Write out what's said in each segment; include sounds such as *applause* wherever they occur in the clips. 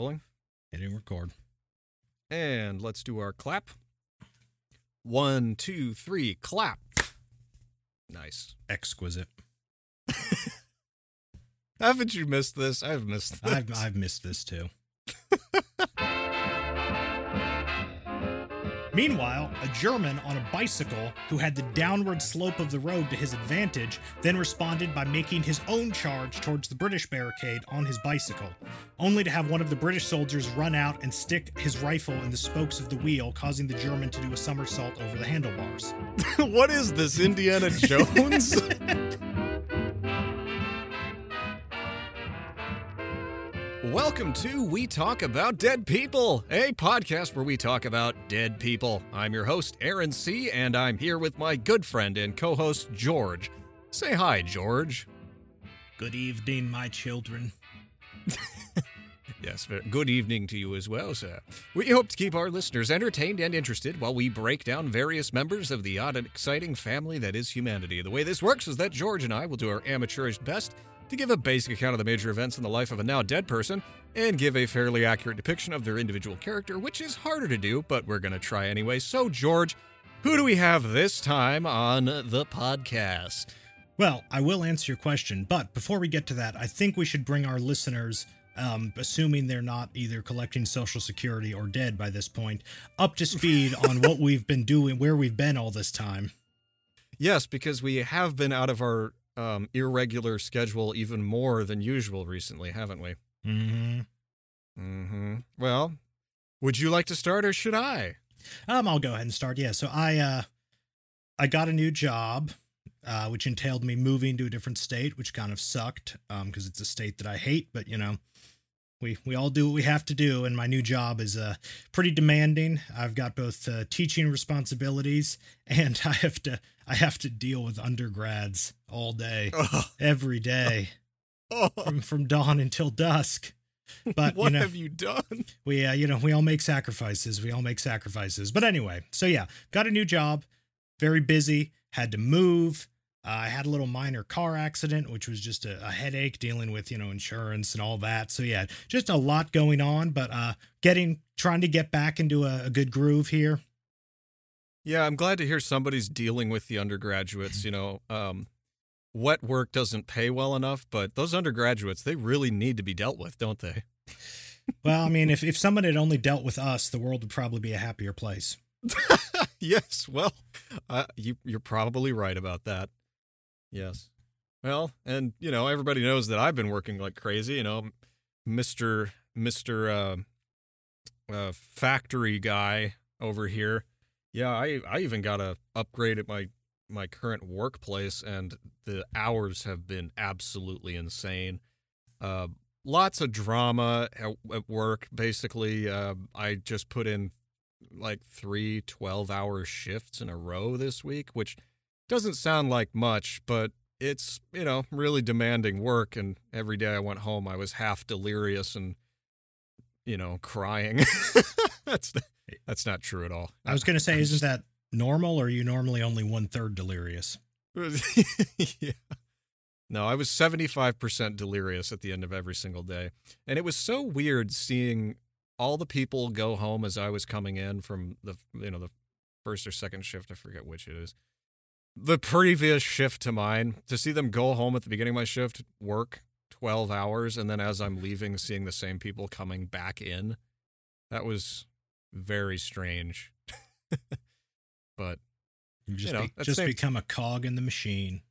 Rolling. Hitting record. And let's do our clap. One, two, three, clap. Nice. Exquisite. *laughs* Haven't you missed this? I've missed this. I've I've missed this too. Meanwhile, a German on a bicycle who had the downward slope of the road to his advantage then responded by making his own charge towards the British barricade on his bicycle, only to have one of the British soldiers run out and stick his rifle in the spokes of the wheel, causing the German to do a somersault over the handlebars. *laughs* what is this, Indiana Jones? *laughs* Welcome to We Talk About Dead People, a podcast where we talk about dead people. I'm your host, Aaron C., and I'm here with my good friend and co host, George. Say hi, George. Good evening, my children. *laughs* Yes, good evening to you as well, sir. We hope to keep our listeners entertained and interested while we break down various members of the odd and exciting family that is humanity. The way this works is that George and I will do our amateurish best to give a basic account of the major events in the life of a now dead person and give a fairly accurate depiction of their individual character, which is harder to do, but we're going to try anyway. So, George, who do we have this time on the podcast? Well, I will answer your question, but before we get to that, I think we should bring our listeners, um, assuming they're not either collecting Social Security or dead by this point, up to speed on what *laughs* we've been doing, where we've been all this time. Yes, because we have been out of our um, irregular schedule even more than usual recently, haven't we? Mm-hmm. Mm-hmm. Well, would you like to start or should I? Um, I'll go ahead and start. Yeah, so I uh, I got a new job, uh, which entailed me moving to a different state, which kind of sucked, um, because it's a state that I hate. But you know, we we all do what we have to do, and my new job is uh pretty demanding. I've got both uh, teaching responsibilities, *laughs* and I have to I have to deal with undergrads all day, *laughs* every day, from *laughs* from dawn until dusk. But what you know, have you done? we uh, you know we all make sacrifices we all make sacrifices but anyway so yeah got a new job very busy had to move uh, i had a little minor car accident which was just a, a headache dealing with you know insurance and all that so yeah just a lot going on but uh getting trying to get back into a, a good groove here Yeah, I'm glad to hear somebody's dealing with the undergraduates. You know, um, wet work doesn't pay well enough, but those undergraduates, they really need to be dealt with, don't they? *laughs* well i mean if, if someone had only dealt with us the world would probably be a happier place *laughs* yes, well, uh, you, you're probably right about that. Yes. Well, and, you know, everybody knows that I've been working like crazy, you know, Mr. Mr. Uh, uh, factory guy over here. Yeah, I, I even got a upgrade at my my current workplace, and the hours have been absolutely insane. Uh, lots of drama at, at work. Basically, uh, I just put in like three 12 hour shifts in a row this week, which doesn't sound like much, but it's, you know, really demanding work. And every day I went home, I was half delirious and, you know, crying. *laughs* that's, that's not true at all. i was going to say I'm isn't that normal or are you normally only one third delirious *laughs* yeah. No, I was 75% delirious at the end of every single day. And it was so weird seeing all the people go home as I was coming in from the you know the first or second shift, I forget which it is. The previous shift to mine, to see them go home at the beginning of my shift, work 12 hours and then as I'm leaving seeing the same people coming back in. That was very strange. *laughs* but you just, You know, be- just same- become a cog in the machine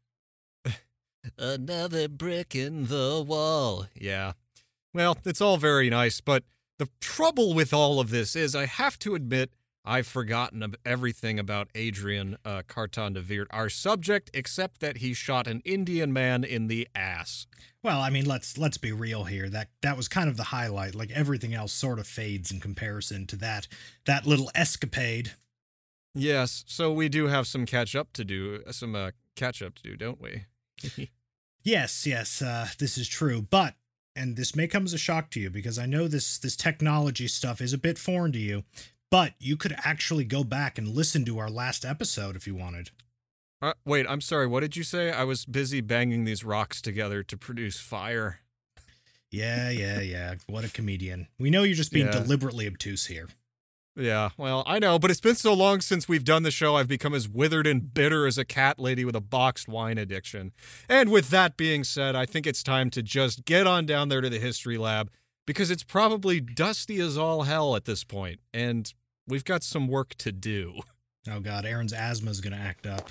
*laughs* Another brick in the wall. Yeah. Well, it's all very nice, but the trouble with all of this is I have to admit I've forgotten everything about Adrian uh, Carton de Wiart, our subject, except that he shot an Indian man in the ass. Well, I mean, let's let's be real here. That that was kind of the highlight. Like everything else sort of fades in comparison to that that little escapade. Yes, so we do have some catch up to do, some uh, catch up to do, don't we? *laughs* Yes, yes, uh, this is true. But and this may come as a shock to you because I know this this technology stuff is a bit foreign to you. But you could actually go back and listen to our last episode if you wanted. Uh, wait, I'm sorry. What did you say? I was busy banging these rocks together to produce fire. Yeah, yeah, yeah. What a comedian. We know you're just being Yeah. deliberately obtuse here. Yeah, well, I know, but it's been so long since we've done the show, I've become as withered and bitter as a cat lady with a boxed wine addiction. And with that being said, I think it's time to just get on down there to the history lab because it's probably dusty as all hell at this point, and we've got some work to do. Oh god, Aaron's asthma's gonna act up.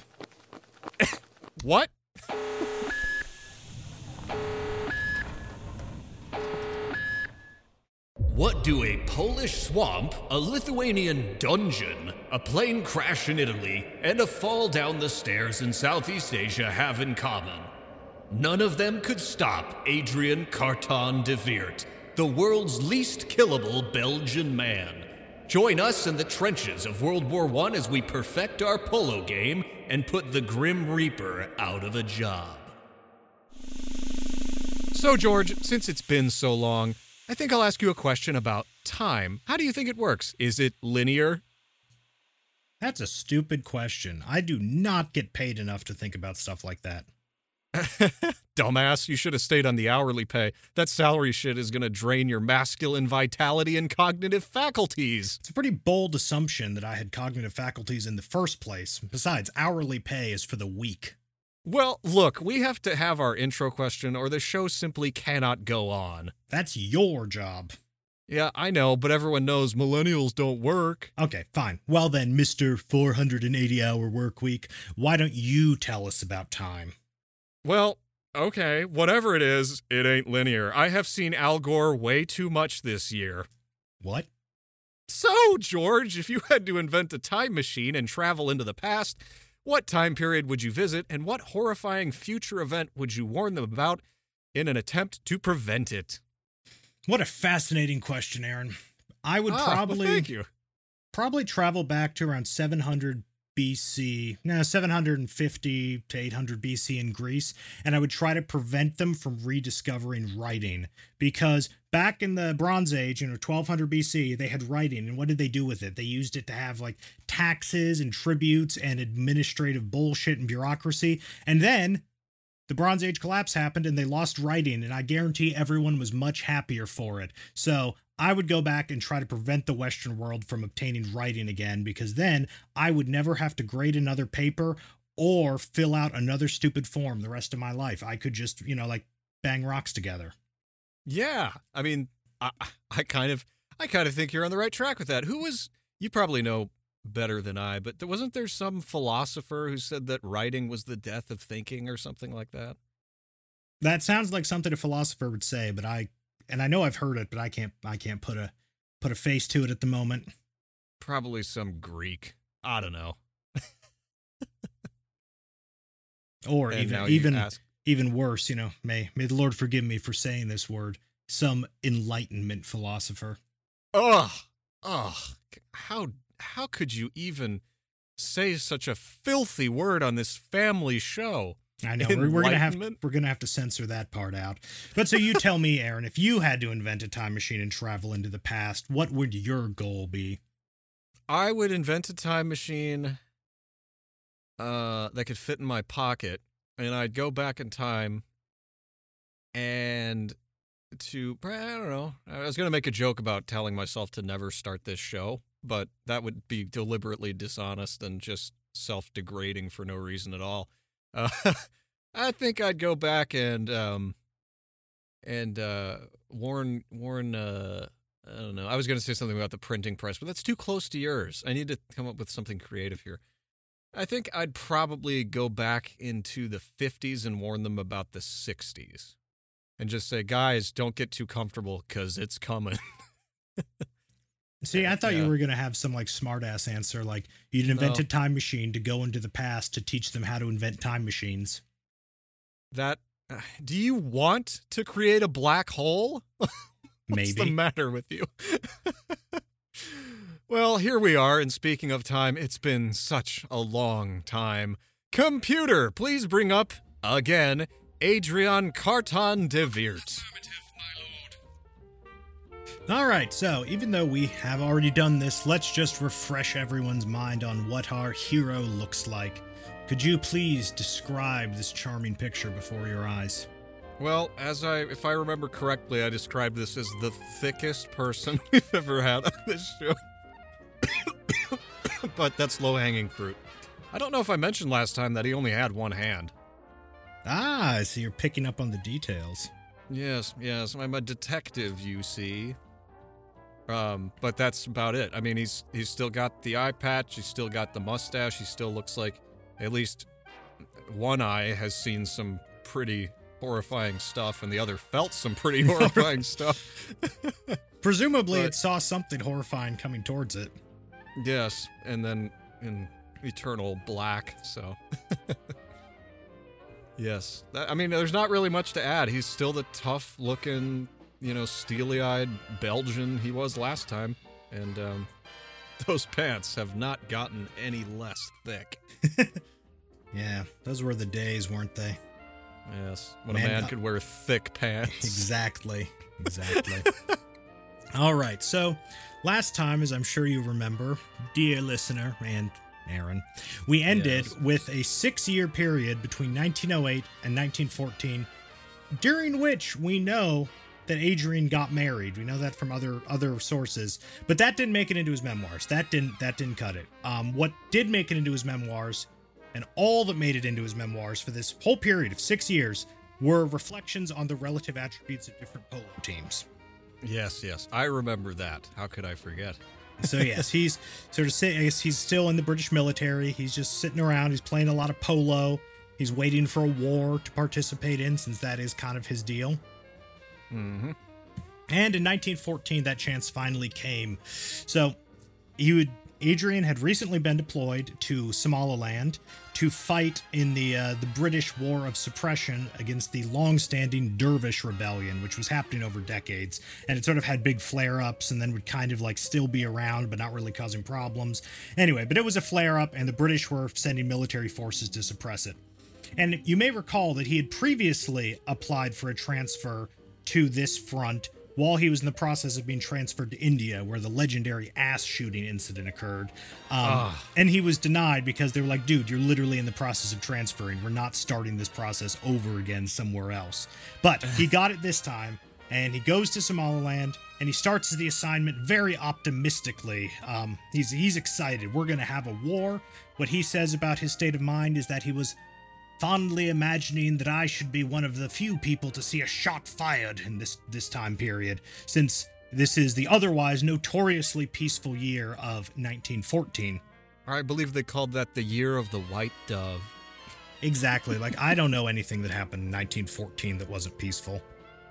What? What do a Polish swamp, a Lithuanian dungeon, a plane crash in Italy, and a fall down the stairs in Southeast Asia have in common? None of them could stop Adrian Carton de Wiart, the world's least killable Belgian man. Join us in the trenches of World War I as we perfect our polo game and put the Grim Reaper out of a job. So, George, since it's been so long, I think I'll ask you a question about time. How do you think it works? Is it linear? That's a stupid question. I do not get paid enough to think about stuff like that. *laughs* Dumbass, you should have stayed on the hourly pay. That salary shit is going to drain your masculine vitality and cognitive faculties. It's a pretty bold assumption that I had cognitive faculties in the first place. Besides, hourly pay is for the weak. Well, look, we have to have our intro question or the show simply cannot go on. That's your job. Yeah, I know, but everyone knows millennials don't work. Okay, fine. Well then, Mr. 480 hour work week, why don't you tell us about time? Well, okay, whatever it is, it ain't linear. I have seen Al Gore way too much this year. What? So, George, if you *laughs* had to invent a time machine and travel into the past, what time period would you visit and what horrifying future event would you warn them about in an attempt to prevent it? What a fascinating question, Aaron. I would Ah, well, probably thank you. probably travel back to around 700 BC, now 750 to 800 BC in Greece, and I would try to prevent them from rediscovering writing because back in the Bronze Age, you know, 1200 BC, they had writing, and what did they do with it? They used it to have like taxes and tributes and administrative bullshit and bureaucracy, and then the Bronze Age collapse happened and they lost writing, and I guarantee everyone was much happier for it. So I would go back and try to prevent the Western world from obtaining writing again because then I would never have to grade another paper or fill out another stupid form the rest of my life. I could just, you know, like bang rocks together. Yeah, I mean, I, I kind of, I kind of think you're on the right track with that. Who was? You probably know better than I, but there, wasn't there some philosopher who said that writing was the death of thinking or something like that? That sounds like something a philosopher would say, but I and I know I've heard it, but I can't I can't put a put a face to it at the moment. Probably some Greek. I don't know. Or And even even ask, even worse, you know, may may the Lord forgive me for saying this word, some enlightenment philosopher. ugh, ugh, how how could you even say such a filthy word on this family show? I know *laughs* we're, we're gonna have we're gonna have to censor that part out. But so you tell me, Aaron, if you had to invent a time machine and travel into the past, what would your goal be? I would invent a time machine uh, that could fit in my pocket, and I'd go back in time and to I don't know. I was gonna make a joke about telling myself to never start this show, but that would be deliberately dishonest and just self-degrading for no reason at all. Uh, *laughs* I think I'd go back and um and uh warn warn uh I don't know. I was going to say something about the printing press, but that's too close to yours. I need to come up with something creative here. I think I'd probably go back into the 50s and warn them about the 60s. And just say, guys, don't get too comfortable because it's coming. *laughs* See, I thought Yeah. you were gonna have some like smart ass answer, like you'd invent No. a time machine to go into the past to teach them how to invent time machines. That. uh, *sighs* Do you want to create a black hole? *laughs* What's the matter with you? *laughs* well, here we are, and speaking of time, it's been such a long time. Computer, please bring up, again, Adrian Carton de Wiart. All right, so even though we have already done this, let's just refresh everyone's mind on what our hero looks like. Could you please describe this charming picture before your eyes? Well, as I, if I remember correctly, I described this as the thickest person *laughs* we've ever had on this show. *coughs* but that's low hanging fruit. I don't know if I mentioned last time that he only had one hand. Ah, so you're picking up on the details. Yes, yes, I'm a detective, you see. Um, but that's about it. I mean, he's he's still got the eye patch, he's still got the mustache, he still looks like at least one eye has seen some pretty horrifying stuff and the other felt some pretty *laughs* horrifying stuff. *laughs* Presumably, But- it saw something horrifying coming towards it. yes, and then in eternal black, so *laughs* Yes. That- I mean, there's not really much to add. He's still the tough looking, you know, steely eyed Belgian he was last time. And um, those pants have not gotten any less thick. *laughs* Yeah, those were the days, weren't they? Yes. When Man, a man could wear thick pants. *laughs* Exactly. Exactly. *laughs* All right. So, last time, as I'm sure you remember, dear listener and Aaron, we ended Yes. with a six year period between 1908 and 1914, during which we know that Adrian got married. We know that from other other sources, but that didn't make it into his memoirs. That didn't that didn't cut it. Um, what did make it into his memoirs, and all that made it into his memoirs for this whole period of six years, were reflections on the relative attributes of different polo teams. Yes, yes. I remember that. How could I forget? So yes, *laughs* he's sort of sit, I guess he's still in the British military. He's just sitting around. He's playing a lot of polo. He's waiting for a war to participate in, since that is kind of his deal. Mm-hmm. And in 1914, that chance finally came. So he would. Adrian had recently been deployed to Somaliland to fight in the uh, the British War of Suppression against the long-standing Dervish Rebellion, which was happening over decades, and it sort of had big flare-ups, and then would kind of like still be around, but not really causing problems. Anyway, but it was a flare-up, and the British were sending military forces to suppress it. And you may recall that he had previously applied for a transfer to this front while he was in the process of being transferred to India, where the legendary ass shooting incident occurred. Um, and he was denied because they were like, dude, you're literally in the process of transferring. We're not starting this process over again somewhere else. But he *sighs* got it this time, and he goes to Somaliland and he starts the assignment very optimistically. Um, he's he's excited. We're gonna have a war. What he says about his state of mind is that he was fondly imagining that I should be one of the few people to see a shot fired in this this time period, since this is the otherwise notoriously peaceful year of 1914. I believe they called that the year of the white dove. Exactly. *laughs* Like I don't know anything that happened in 1914 that wasn't peaceful.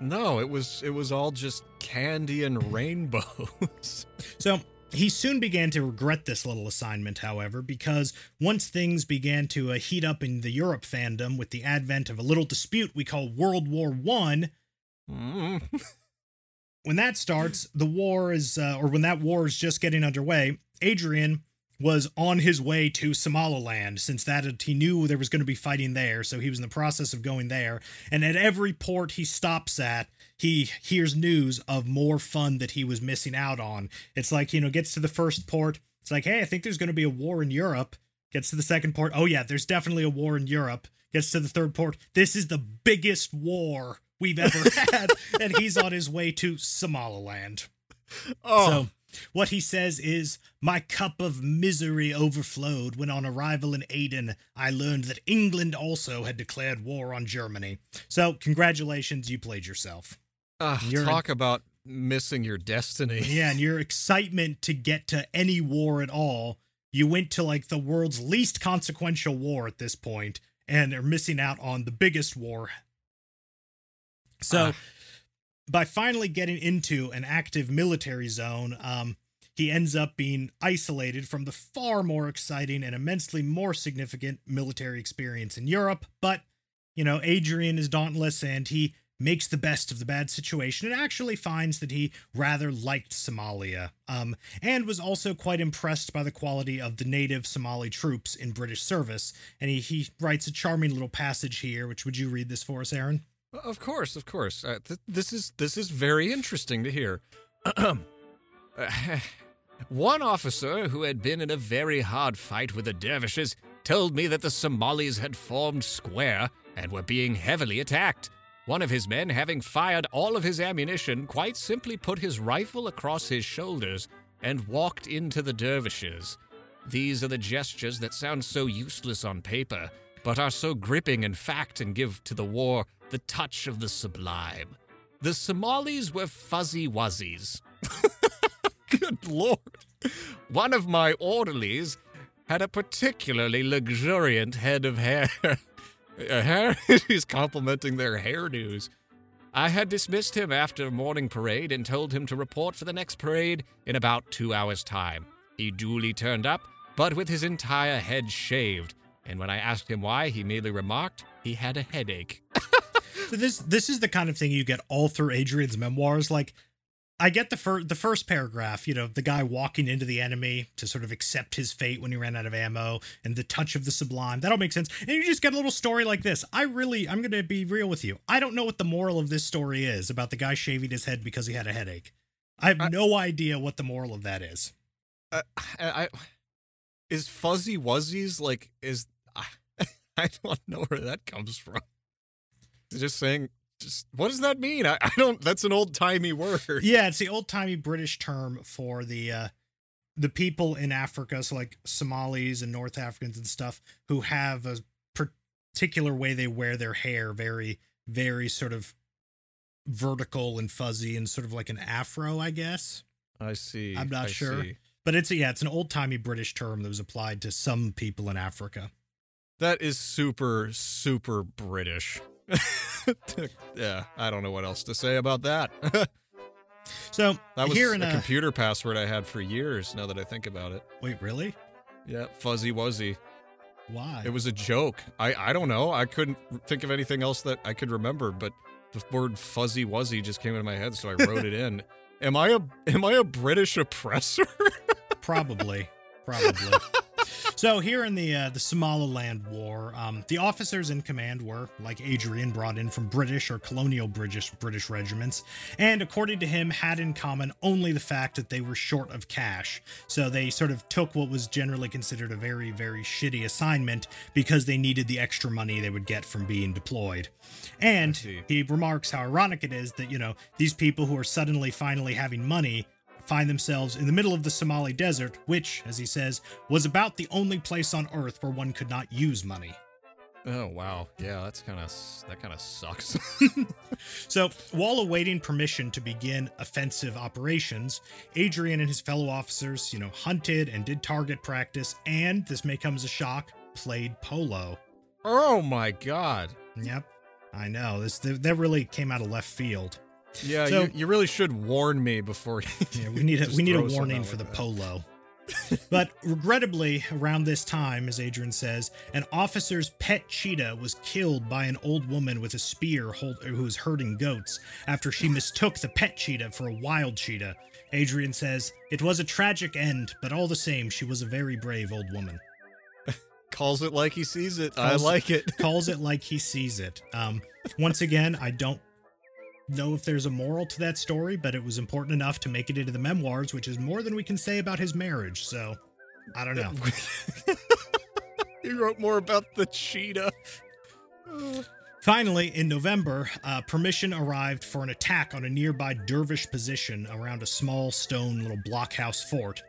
No, it was it was all just candy and rainbows. So he soon began to regret this little assignment, however, because once things began to uh, heat up in the Europe fandom with the advent of a little dispute we call World War One, Mm. when that starts, the war is, uh, or when that war is just getting underway, Adrian was on his way to Somaliland since that he knew there was going to be fighting there. So he was in the process of going there. And at every port he stops at, he hears news of more fun that he was missing out on. It's like, you know, gets to the first port. It's like, hey, I think there's going to be a war in Europe. Gets to the second port. Oh, yeah, there's definitely a war in Europe. Gets to the third port. This is the biggest war we've ever *laughs* had. and he's on his way to Somaliland. Oh, So, what he says is, My cup of misery overflowed when, on arrival in Aden, I learned that England also had declared war on Germany. So, congratulations, you played yourself. ah, you're- talk about missing your destiny. *laughs* Yeah, and your excitement to get to any war at all, you went to like the world's least consequential war at this point and are missing out on the biggest war. So, Ah. By finally getting into an active military zone, um, he ends up being isolated from the far more exciting and immensely more significant military experience in Europe. But, you know, Adrian is dauntless and he makes the best of the bad situation and actually finds that he rather liked Somalia, um, and was also quite impressed by the quality of the native Somali troops in British service. And he, he writes a charming little passage here, which would you read this for us, Aaron? Of course, of course. Uh, th- this is this is very interesting to hear. *clears throat* One officer who had been in a very hard fight with the dervishes told me that the Somalis had formed square and were being heavily attacked. One of his men, having fired all of his ammunition, quite simply put his rifle across his shoulders and walked into the dervishes. These are the gestures that sound so useless on paper, but are so gripping in fact and give to the war the touch of the sublime. The Somalis were fuzzy wuzzies. *laughs* Good lord. One of my orderlies had a particularly luxuriant head of hair. *laughs* Hair? *laughs* He's complimenting their hairdos. I had dismissed him after morning parade and told him to report for the next parade in about two hours' time. He duly turned up, but with his entire head shaved, and when I asked him why, he merely remarked he had a headache. So this this is the kind of thing you get all through Adrian's memoirs. Like, I get the first the first paragraph. You know, the guy walking into the enemy to sort of accept his fate when he ran out of ammo, and the touch of the sublime. That all makes sense. And you just get a little story like this. I really, I'm going to be real with you. I don't know what the moral of this story is about the guy shaving his head because he had a headache. I have I- no idea what the moral of that is. Uh, I, I is fuzzy wuzzies like is I, *laughs* I don't know where that comes from. Just saying. Just what does that mean? I, I don't. That's an old timey word. Yeah, it's the old timey British term for the uh the people in Africa, so like Somalis and North Africans and stuff, who have a particular way they wear their hair, very, very sort of vertical and fuzzy and sort of like an afro, I guess. I see. I'm not I sure. see. But it's yeah, it's an old timey British term that was applied to some people in Africa. That is super super British. *laughs* yeah, I don't know what else to say about that. *laughs* So that was here a in a computer password I had for years. Now that I think about it. wait, really? Yeah, fuzzy wuzzy. Why? It was a joke. I I don't know. I couldn't think of anything else that I could remember, but the word fuzzy wuzzy just came into my head, so I wrote it in. *laughs* Am I a am I a British oppressor? Probably, probably. So here in the uh, the Somaliland War, um, the officers in command were, like Adrian, brought in from British or colonial British British regiments, and according to him, had in common only the fact that they were short of cash. So they sort of took what was generally considered a very very shitty assignment because they needed the extra money they would get from being deployed. And he remarks how ironic it is that you know these people who are suddenly finally having money find themselves in the middle of the Somali desert, which, as he says, was about the only place on Earth where one could not use money. oh wow, yeah, that's kind of that kind of sucks. *laughs* So, while awaiting permission to begin offensive operations, Adrian and his fellow officers, you know, hunted and did target practice, and this may come as a shock, played polo. oh my god. Yep, I know this. That really came out of left field. Yeah, So- you, you really should warn me before. *laughs* Yeah, we need a, we need a warning for the that. polo. *laughs* but regrettably, around this time, as Adrian says, an officer's pet cheetah was killed by an old woman with a spear hold, who was herding goats after she mistook the pet cheetah for a wild cheetah. Adrian says, It was a tragic end, but all the same, she was a very brave old woman. *laughs* Calls it like he sees it. I Calls- like it. Calls it like he sees it. Um, once again, I don't know if there's a moral to that story, but it was important enough to make it into the memoirs, which is more than we can say about his marriage. So, I don't know. *laughs* he wrote more about the cheetah. *sighs* Finally, in November, uh, permission arrived for an attack on a nearby dervish position around a small stone little blockhouse fort.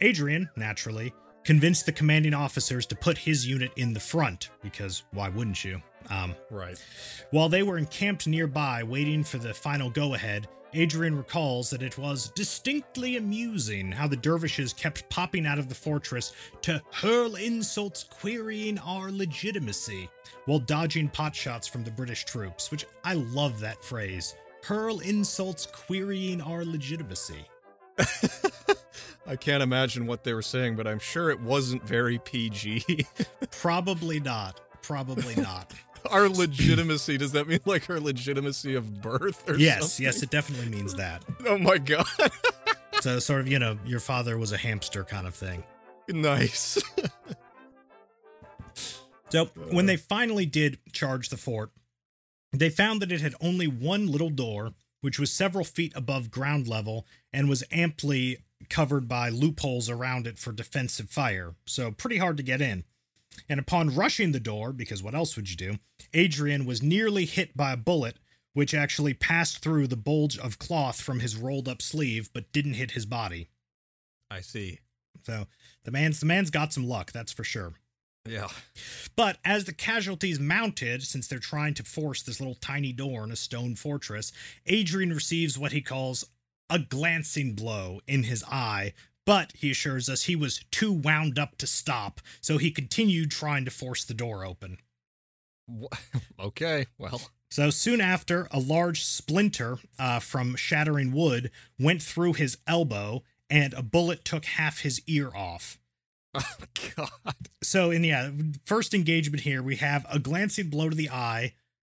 Adrian, naturally, convinced the commanding officers to put his unit in the front, because why wouldn't you? Um, Right. While they were encamped nearby waiting for the final go ahead, Adrian recalls that it was distinctly amusing how the dervishes kept popping out of the fortress to hurl insults querying our legitimacy while dodging potshots from the British troops, which I love that phrase. Hurl insults querying our legitimacy. *laughs* I can't imagine what they were saying, but I'm sure it wasn't very PG. *laughs* Probably not. Probably not. Our *laughs* legitimacy, does that mean like our legitimacy of birth or yes, something? yes, it definitely means that. *laughs* Oh my god. *laughs* So, sort of, you know, your father was a hamster kind of thing. nice. So, when they uh. finally did charge the fort, they found that it had only one little door, which was several feet above ground level and was amply covered by loopholes around it for defensive fire. So, pretty hard to get in. And upon rushing the door, because what else would you do? Adrian was nearly hit by a bullet which actually passed through the bulge of cloth from his rolled up sleeve, but didn't hit his body. I see. So the man's the man's got some luck, that's for sure. Yeah. But as the casualties mounted, since they're trying to force this little tiny door in a stone fortress, Adrian receives what he calls a glancing blow in his eye. But he assures us he was too wound up to stop, so he continued trying to force the door open. *laughs* Okay. Well. So soon after, a large splinter uh, from shattering wood went through his elbow, and a bullet took half his ear off. *laughs* Oh God. So in the yeah, first engagement here, we have a glancing blow to the eye,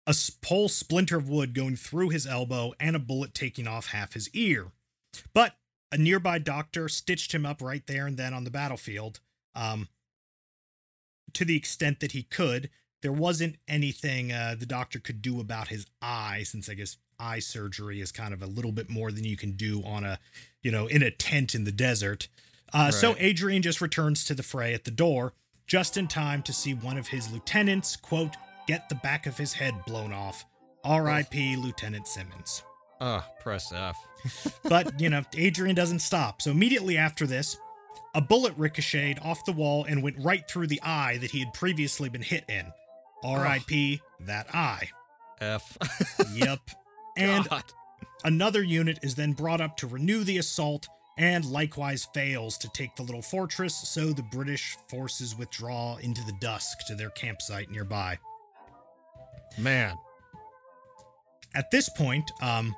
a whole splinter of wood going through his elbow, and a bullet taking off half his ear. But a nearby doctor stitched him up right there and then on the battlefield, um, to the extent that he could. There wasn't anything uh, the doctor could do about his eye, since I guess eye surgery is kind of a little bit more than you can do on a, you know, in a tent in the desert. Uh, So Adrian just returns to the fray at the door, just in time to see one of his lieutenants, quote, get the back of his head blown off. R.I.P. Lieutenant Simmons. Ah, press F. *laughs* But, you know, Adrian doesn't stop. So immediately after this, a bullet ricocheted off the wall and went right through the eye that he had previously been hit in. R.I.P. that eye. F. *laughs* Yep. And God. Another unit is then brought up to renew the assault and likewise fails to take the little fortress, so the British forces withdraw into the dusk to their campsite nearby. Man. At this point, um,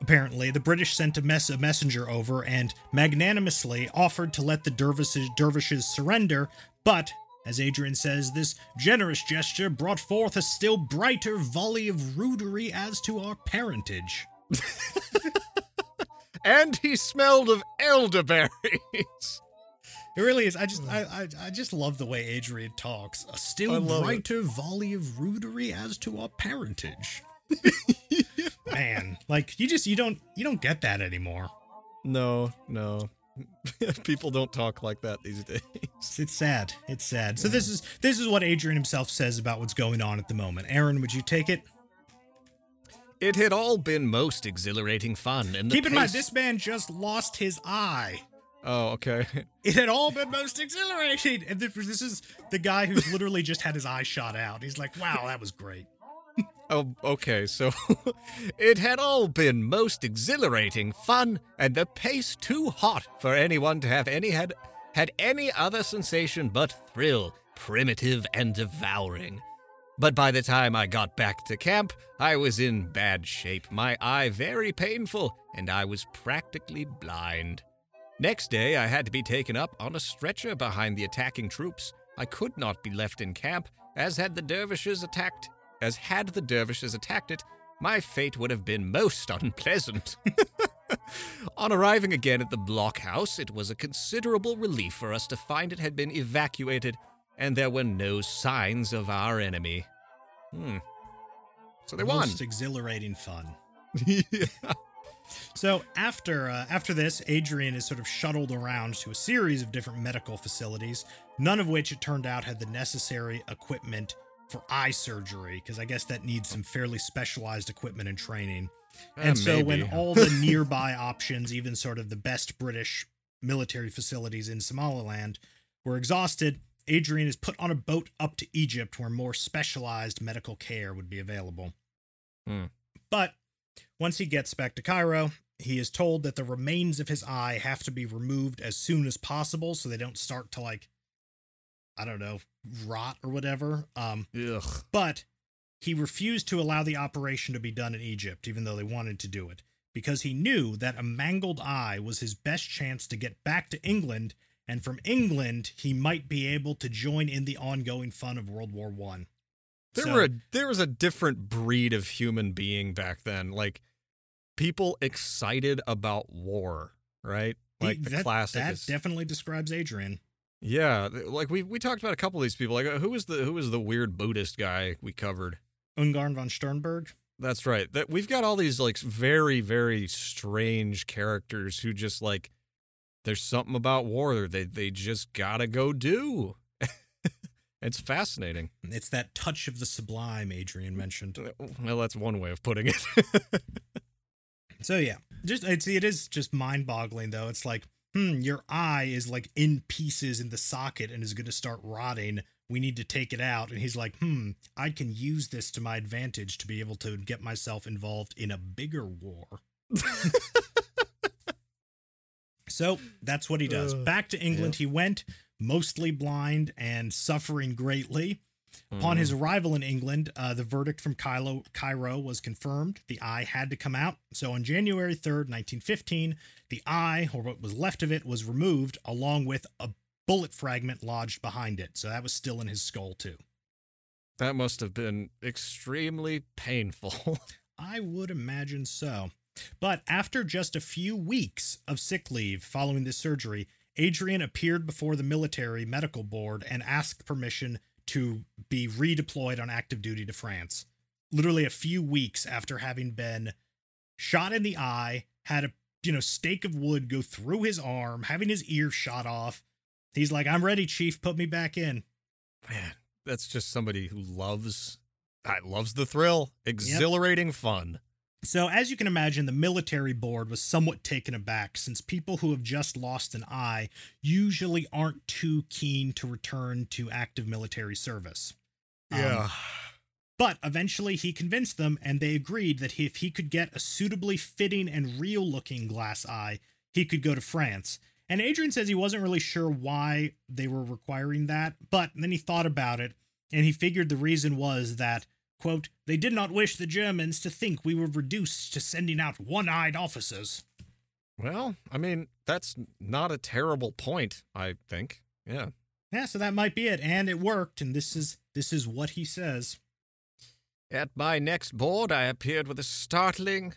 apparently, the British sent a, mess- a messenger over and magnanimously offered to let the dervishes, dervishes surrender, but, as Adrian says, this generous gesture brought forth a still brighter volley of rudery as to our parentage. *laughs* And he smelled of elderberries. It really is. I just, hmm. I, I, I just love the way Adrian talks. A still love it. brighter volley of rudery as to our parentage. *laughs* Man, like you just, you don't, you don't get that anymore. No, no. *laughs* People don't talk like that these days. It's, it's sad. It's sad. So this is, this is what Adrian himself says about what's going on at the moment. Aaron, would you take it? It had all been most exhilarating fun, and Keep in mind, this man just lost his eye. Oh, okay. *laughs* It had all been most exhilarating. And this, this is the guy who's literally just had his eye shot out. He's like, wow, that was great. Oh, okay. So, *laughs* It had all been most exhilarating fun, and the pace too hot for anyone to have any had had any other sensation but thrill, primitive and devouring. But by the time I got back to camp, I was in bad shape, my eye very painful, and I was practically blind. Next day, I had to be taken up on a stretcher behind the attacking troops. I could not be left in camp, as had the dervishes attacked. As had the dervishes attacked it, my fate would have been most *laughs* unpleasant. *laughs* On arriving again at the blockhouse, it was a considerable relief for us to find it had been evacuated and there were no signs of our enemy. Hmm. So they won. Most exhilarating fun. yeah. *laughs* So after uh, after this, Adrian is sort of shuttled around to a series of different medical facilities, none of which it turned out had the necessary equipment for eye surgery, because I guess that needs some fairly specialized equipment and training. And Uh, so when all the *laughs* nearby options, even sort of the best British military facilities in Somaliland, were exhausted, Adrian is put on a boat up to Egypt where more specialized medical care would be available. Hmm. But once he gets back to Cairo, he is told that the remains of his eye have to be removed as soon as possible so they don't start to like I don't know, rot or whatever. Um Ugh. but he refused to allow the operation to be done in Egypt, even though they wanted to do it, because he knew that a mangled eye was his best chance to get back to England, and from England he might be able to join in the ongoing fun of World War One. There So- were a, there was a different breed of human being back then. Like people excited about war, right? Like the that, classic. That is- definitely describes Adrian. Yeah, like we we talked about a couple of these people. Like uh, who was the who was the weird Buddhist guy we covered? Ungern von Sternberg. That's right. That we've got all these like very very strange characters who just like there's something about war they they just gotta go do. *laughs* It's fascinating. It's that touch of the sublime Adrian mentioned. Well, that's one way of putting it. *laughs* So yeah, just it's it is just mind boggling though. It's like, hmm, your eye is like in pieces in the socket and is going to start rotting. We need to take it out. And he's like, hmm, I can use this to my advantage to be able to get myself involved in a bigger war. *laughs* so that's what he does. Back to England he went, mostly blind and suffering greatly. Upon his arrival in England, uh, the verdict from Cairo, Cairo was confirmed. The eye had to come out. So on January 3rd, 1915, the eye, or what was left of it, was removed along with a bullet fragment lodged behind it. So that was still in his skull, too. that must have been extremely painful. *laughs* I would imagine so. But after just a few weeks of sick leave following this surgery, Adrian appeared before the military medical board and asked permission to be redeployed on active duty to France. Literally a few weeks after having been shot in the eye, had a you know stake of wood go through his arm, having his ear shot off. He's like, "I'm ready, chief. Put me back in." Man, that's just somebody who loves I loves the thrill. Exhilarating fun. So, as you can imagine, the military board was somewhat taken aback since people who have just lost an eye usually aren't too keen to return to active military service. Um, but eventually he convinced them, and they agreed that if he could get a suitably fitting and real looking glass eye, he could go to France. And Adrian says he wasn't really sure why they were requiring that, but then he thought about it, and he figured the reason was that Quote, they did not wish the Germans to think we were reduced to sending out one eyed officers. well, I mean, that's not a terrible point, I think. Yeah. Yeah, so that might be it. And it worked, and this is this is what he says. At my next board, I appeared with a startling,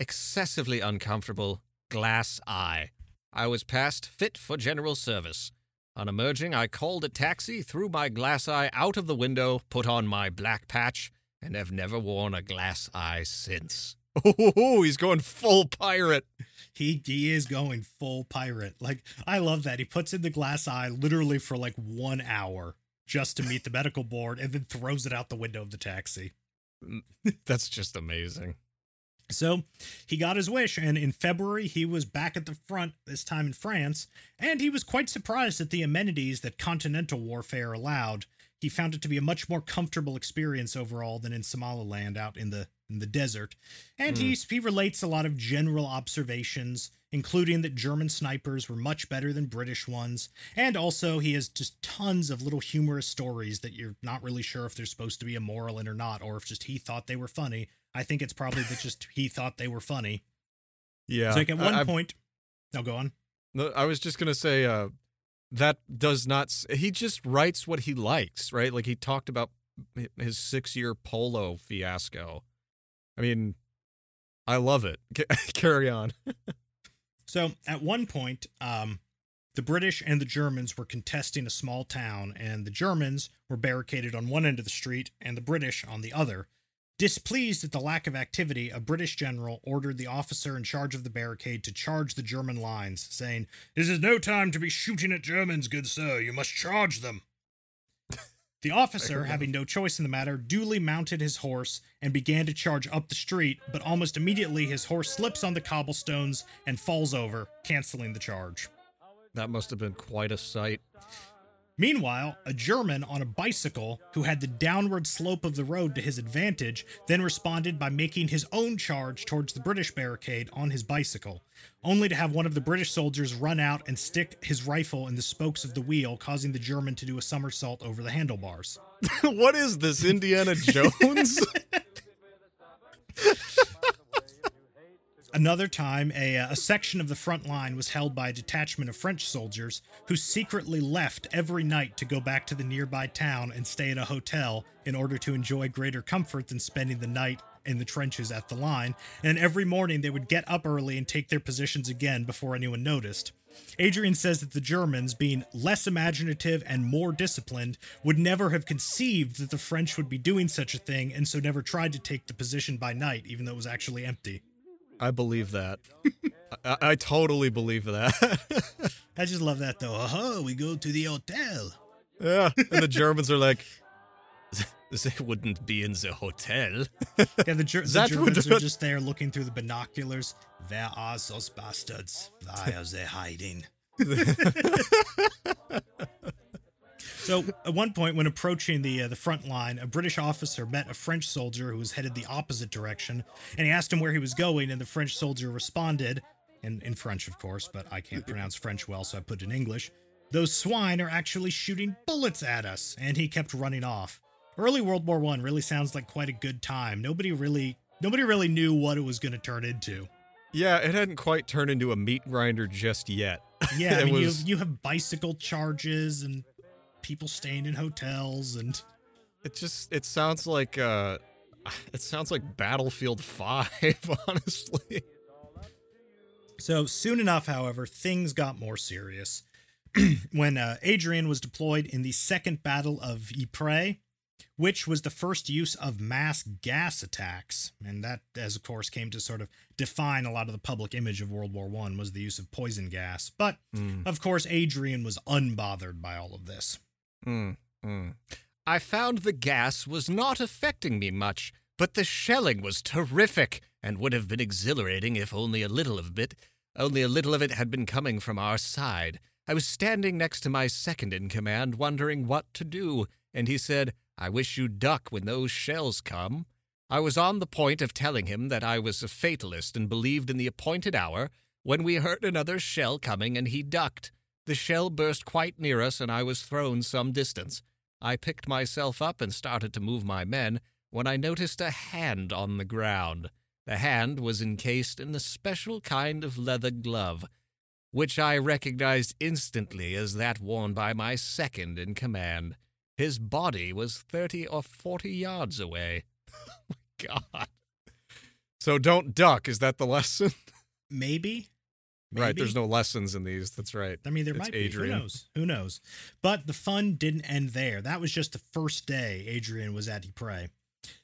excessively uncomfortable glass eye. I was past fit for general service. On emerging, I called a taxi, threw my glass eye out of the window, put on my black patch, and have never worn a glass eye since. *laughs* Oh, he's going full pirate. He he is going full pirate. Like I love that. He puts in the glass eye literally for like one hour just to meet the medical board and then throws it out the window of the taxi. Mm, *laughs* that's just amazing. So he got his wish, and in February he was back at the front, this time in France, and he was quite surprised at the amenities that continental warfare allowed. He found it to be a much more comfortable experience overall than in Somaliland out in the in the desert. And he hmm. he relates a lot of general observations, including that German snipers were much better than British ones, and also he has just tons of little humorous stories that you're not really sure if they're supposed to be immoral in or not, or if just he thought they were funny. I think it's probably that just he thought they were funny. Yeah. So like at one I, point, no, go on. No, I was just gonna say uh, that does not. He just writes what he likes, right? Like he talked about his six-year polo fiasco. I mean, I love it. *laughs* Carry on. *laughs* So at one point, um, the British and the Germans were contesting a small town, and the Germans were barricaded on one end of the street and the British on the other. Displeased at the lack of activity, a British general ordered the officer in charge of the barricade to charge the German lines, saying, This is no time to be shooting at Germans, good sir. You must charge them. The officer, having no choice in the matter, duly mounted his horse and began to charge up the street, but almost immediately his horse slips on the cobblestones and falls over, canceling the charge. That must have been quite a sight. Meanwhile, a German on a bicycle who had the downward slope of the road to his advantage then responded by making his own charge towards the British barricade on his bicycle, only to have one of the British soldiers run out and stick his rifle in the spokes of the wheel, causing the German to do a somersault over the handlebars. *laughs* what is this, Indiana Jones? *laughs* Another time, a, uh, a section of the front line was held by a detachment of French soldiers who secretly left every night to go back to the nearby town and stay at a hotel in order to enjoy greater comfort than spending the night in the trenches at the line. And every morning they would get up early and take their positions again before anyone noticed. Adrian says that the Germans, being less imaginative and more disciplined, would never have conceived that the French would be doing such a thing and so never tried to take the position by night, even though it was actually empty. I believe that. I, I totally believe that. *laughs* I just love that though. Oh, we go to the hotel. Yeah. And the *laughs* Germans are like, they wouldn't be in the hotel. Yeah, the, Ger- *laughs* the Germans are just there looking through the binoculars. Where are those bastards? Why are they hiding? So at one point, when approaching the uh, the front line, a British officer met a French soldier who was headed the opposite direction, and he asked him where he was going. And the French soldier responded, in in French, of course, but I can't pronounce French well, so I put it in English. Those swine are actually shooting bullets at us, and he kept running off. Early World War One really sounds like quite a good time. Nobody really nobody really knew what it was going to turn into. yeah, it hadn't quite turned into a meat grinder just yet. Yeah, *laughs* I mean, was- you, you have bicycle charges and people staying in hotels and It just it sounds like uh it sounds like Battlefield 5, *laughs* honestly. So soon enough, however, things got more serious. *clears throat* when uh, Adrian was deployed in the Second Battle of Ypres, which was the first use of mass gas attacks, and that, as of course, came to sort of define a lot of the public image of World War One was the use of poison gas. But Mm, of course, Adrian was unbothered by all of this. Mm, mm. I found the gas was not affecting me much, but the shelling was terrific and would have been exhilarating if only a little of it, only a little of it had been coming from our side. I was standing next to my second in command, wondering what to do, and he said, I wish you'd duck when those shells come. I was on the point of telling him that I was a fatalist and believed in the appointed hour when we heard another shell coming and he ducked. The shell burst quite near us and I was thrown some distance. I picked myself up and started to move my men when I noticed a hand on the ground. The hand was encased in a special kind of leather glove, which I recognized instantly as that worn by my second in command. His body was thirty or forty yards away. *laughs* oh God. So don't duck. Is that the lesson? Maybe. Right. There's no lessons in these. That's right. I mean, there It's might Adrian. be. Who knows? Who knows? But the fun didn't end there. That was just the first day Adrian was at Ypres.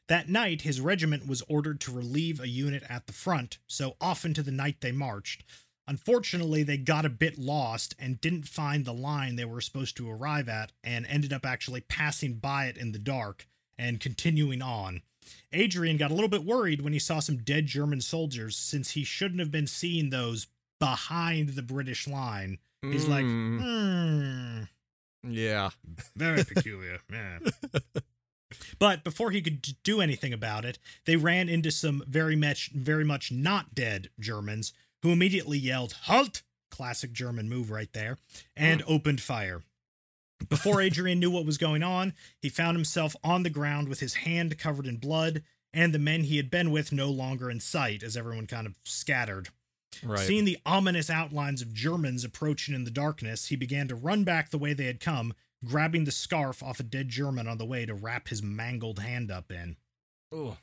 That night, his regiment was ordered to relieve a unit at the front, so off into the night they marched. Unfortunately, they got a bit lost and didn't find the line they were supposed to arrive at and ended up actually passing by it in the dark and continuing on. Adrian got a little bit worried when he saw some dead German soldiers since he shouldn't have been seeing those behind the British line. He's like, Mm, hmm, yeah. very peculiar. *laughs* Yeah. But before he could do anything about it, they ran into some very much, very much not dead Germans who immediately yelled, Halt! Classic German move right there, and opened fire. Before *laughs* Adrian knew what was going on, he found himself on the ground with his hand covered in blood, and the men he had been with no longer in sight as everyone kind of scattered. Right. Seeing the ominous outlines of Germans approaching in the darkness, he began to run back the way they had come, grabbing the scarf off a dead German on the way to wrap his mangled hand up in. Ooh.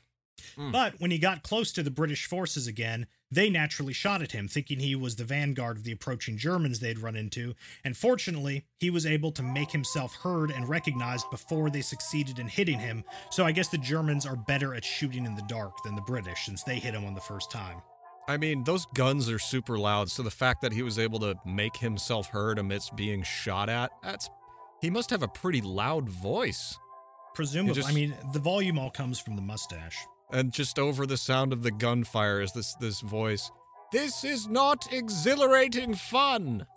Mm. But when he got close to the British forces again, they naturally shot at him, thinking he was the vanguard of the approaching Germans they'd run into, and fortunately, he was able to make himself heard and recognized before they succeeded in hitting him, so I guess the Germans are better at shooting in the dark than the British, since they hit him on the first time. I mean, those guns are super loud, so the fact that he was able to make himself heard amidst being shot at, that's. He must have a pretty loud voice. Presumably, just- I mean, the volume all comes from the mustache. And just over the sound of the gunfire is this this voice. This is not exhilarating fun. *laughs*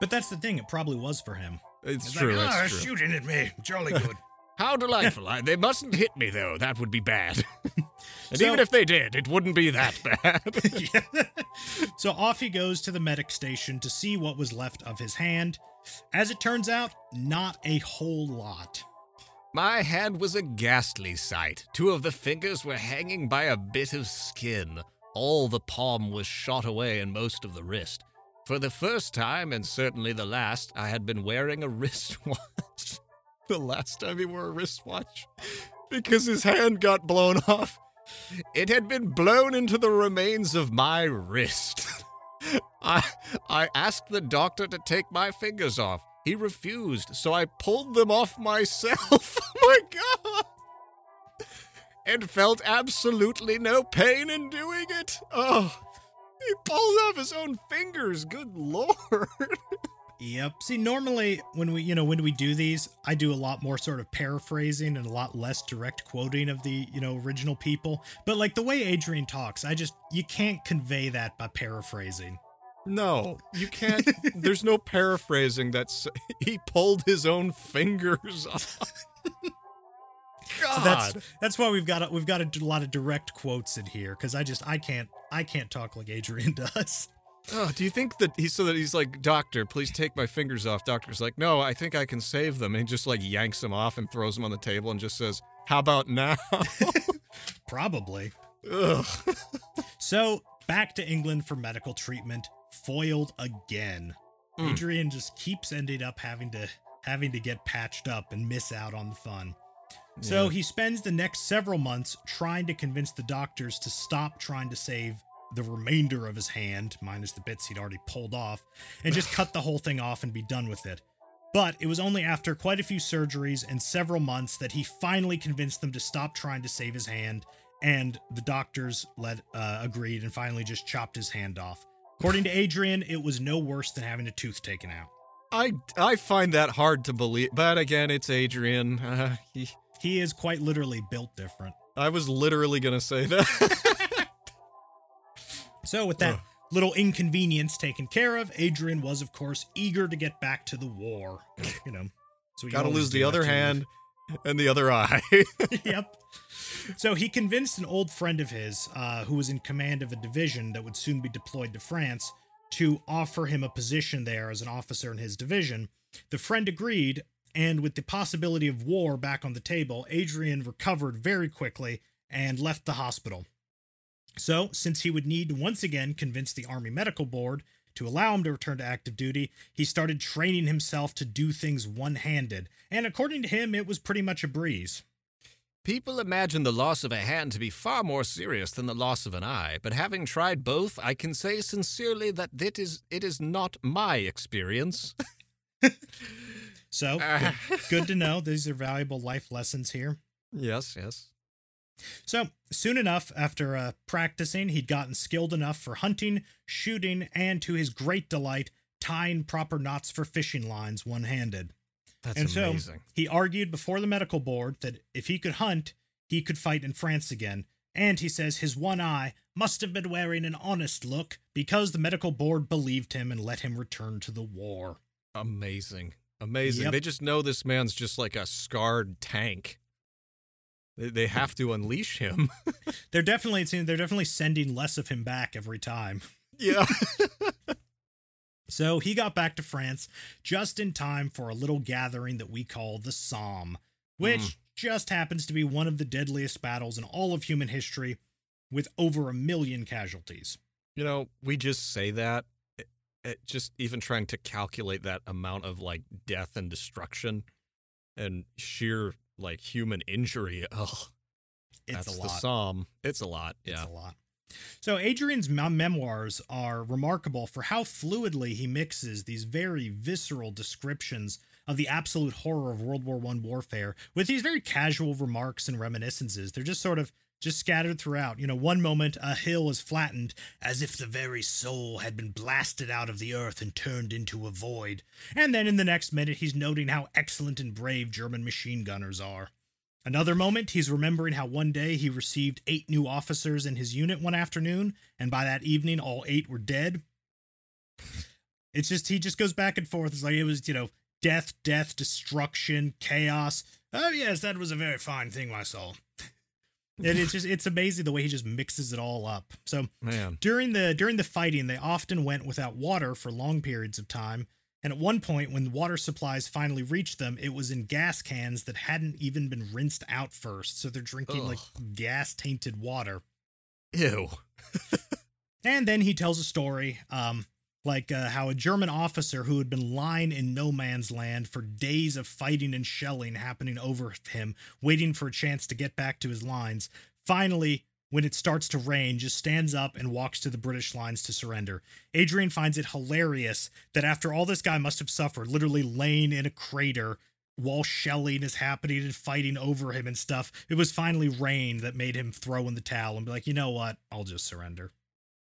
But that's the thing, it probably was for him. It's It's true. like, ah, it's true. shooting at me. Jolly *laughs* good. How delightful. I, they mustn't hit me, though. That would be bad. *laughs* and So- even if they did, it wouldn't be that *laughs* bad. *laughs* Yeah. so off he goes to the medic station to see what was left of his hand. As it turns out, not a whole lot. My hand was a ghastly sight. Two of the fingers were hanging by a bit of skin. All the palm was shot away and most of the wrist. For the first time, and certainly the last, I had been wearing a *laughs* wristwatch. the last time he wore a wristwatch because his hand got blown off. It had been blown into the remains of my wrist. *laughs* I I asked the doctor to take my fingers off. He refused, so I pulled them off myself. *laughs* oh my god. and felt absolutely no pain in doing it. Oh, he pulled off his own fingers. Good lord. *laughs* Yep. See, normally when we, you know, when we do these, I do a lot more sort of paraphrasing and a lot less direct quoting of the, you know, original people. But like the way Adrian talks, I just you can't convey that by paraphrasing. No, you can't. *laughs* there's no paraphrasing. That's he pulled his own fingers off. God. So that's that's why we've got a, we've got a lot of direct quotes in here because I just I can't I can't talk like Adrian *laughs* does. Oh, do you think that he's so that he's like, Doctor, please take my fingers off? Doctor's like, No, I think I can save them. And he just like yanks them off and throws them on the table and just says, How about now? *laughs* Probably. Ugh. So back to England for medical treatment, foiled again. Mm. Adrian just keeps ending up having to having to get patched up and miss out on the fun. So Yeah. he spends the next several months trying to convince the doctors to stop trying to save the remainder of his hand, minus the bits he'd already pulled off, and just cut the whole thing off and be done with it. But it was only after quite a few surgeries and several months that he finally convinced them to stop trying to save his hand, and the doctors let uh, agreed and finally just chopped his hand off. According to Adrian, it was no worse than having a tooth taken out. I I find that hard to believe, but again, it's Adrian. Uh, *laughs* he, He is quite literally built different. I was literally gonna say that. *laughs* So, with that Ugh. little inconvenience taken care of, Adrian was, of course, eager to get back to the war. You know, so you Got to lose the other hand and the other eye. *laughs* yep. So he convinced an old friend of his, uh, who was in command of a division that would soon be deployed to France, to offer him a position there as an officer in his division. The friend agreed, and with the possibility of war back on the table, Adrian recovered very quickly and left the hospital. So, since he would need to once again convince the Army Medical Board to allow him to return to active duty, he started training himself to do things one handed. And according to him, it was pretty much a breeze. People imagine the loss of a hand to be far more serious than the loss of an eye, but having tried both, I can say sincerely that it is, it is not my experience. *laughs* So Ah. good, good to know. These are valuable life lessons here. yes, yes. So soon enough, after uh, practicing, he'd gotten skilled enough for hunting, shooting, and to his great delight, tying proper knots for fishing lines one handed. That's And so amazing. he argued before the medical board that if he could hunt, he could fight in France again. And he says his one eye must have been wearing an honest look because the medical board believed him and let him return to the war. Amazing. Amazing. Yep. They just know this man's just like a scarred tank. They, they have to unleash him. *laughs* They're definitely they're definitely sending less of him back every time. yeah. *laughs* So he got back to France just in time for a little gathering that we call the Somme, which Mm. just happens to be one of the deadliest battles in all of human history with over a million casualties. You know, we just say that. It, it just even trying to calculate that amount of like death and destruction and sheer like human injury. *laughs* Oh, It's that's a the lot. Somme. It's a lot. It's Yeah. a lot. So Adrian's memoirs are remarkable for how fluidly he mixes these very visceral descriptions of the absolute horror of World War One warfare with these very casual remarks and reminiscences. They're just sort of just scattered throughout. You know, one moment a hill is flattened as if the very soul had been blasted out of the earth and turned into a void. And then in the next minute he's noting how excellent and brave German machine gunners are. Another moment, he's remembering how one day he received eight new officers in his unit one afternoon, and by that evening, all eight were dead. It's just, he just goes back and forth. It's like it was, you know, death, death, destruction, chaos. Oh, yes, that was a very fine thing, my soul. And it's just, it's amazing the way he just mixes it all up. So, Man. during the during the fighting, they often went without water for long periods of time. And at one point, when the water supplies finally reached them, it was in gas cans that hadn't even been rinsed out first. So they're drinking like gas tainted water. Ew. *laughs* And then he tells a story, um, like uh, how a German officer who had been lying in no man's land for days of fighting and shelling happening over him, waiting for a chance to get back to his lines, finally, when it starts to rain, just stands up and walks to the British lines to surrender. Adrian finds it hilarious that after all this guy must have suffered, literally laying in a crater while shelling is happening and fighting over him and stuff, it was finally rain that made him throw in the towel and be like, you know what? I'll just surrender.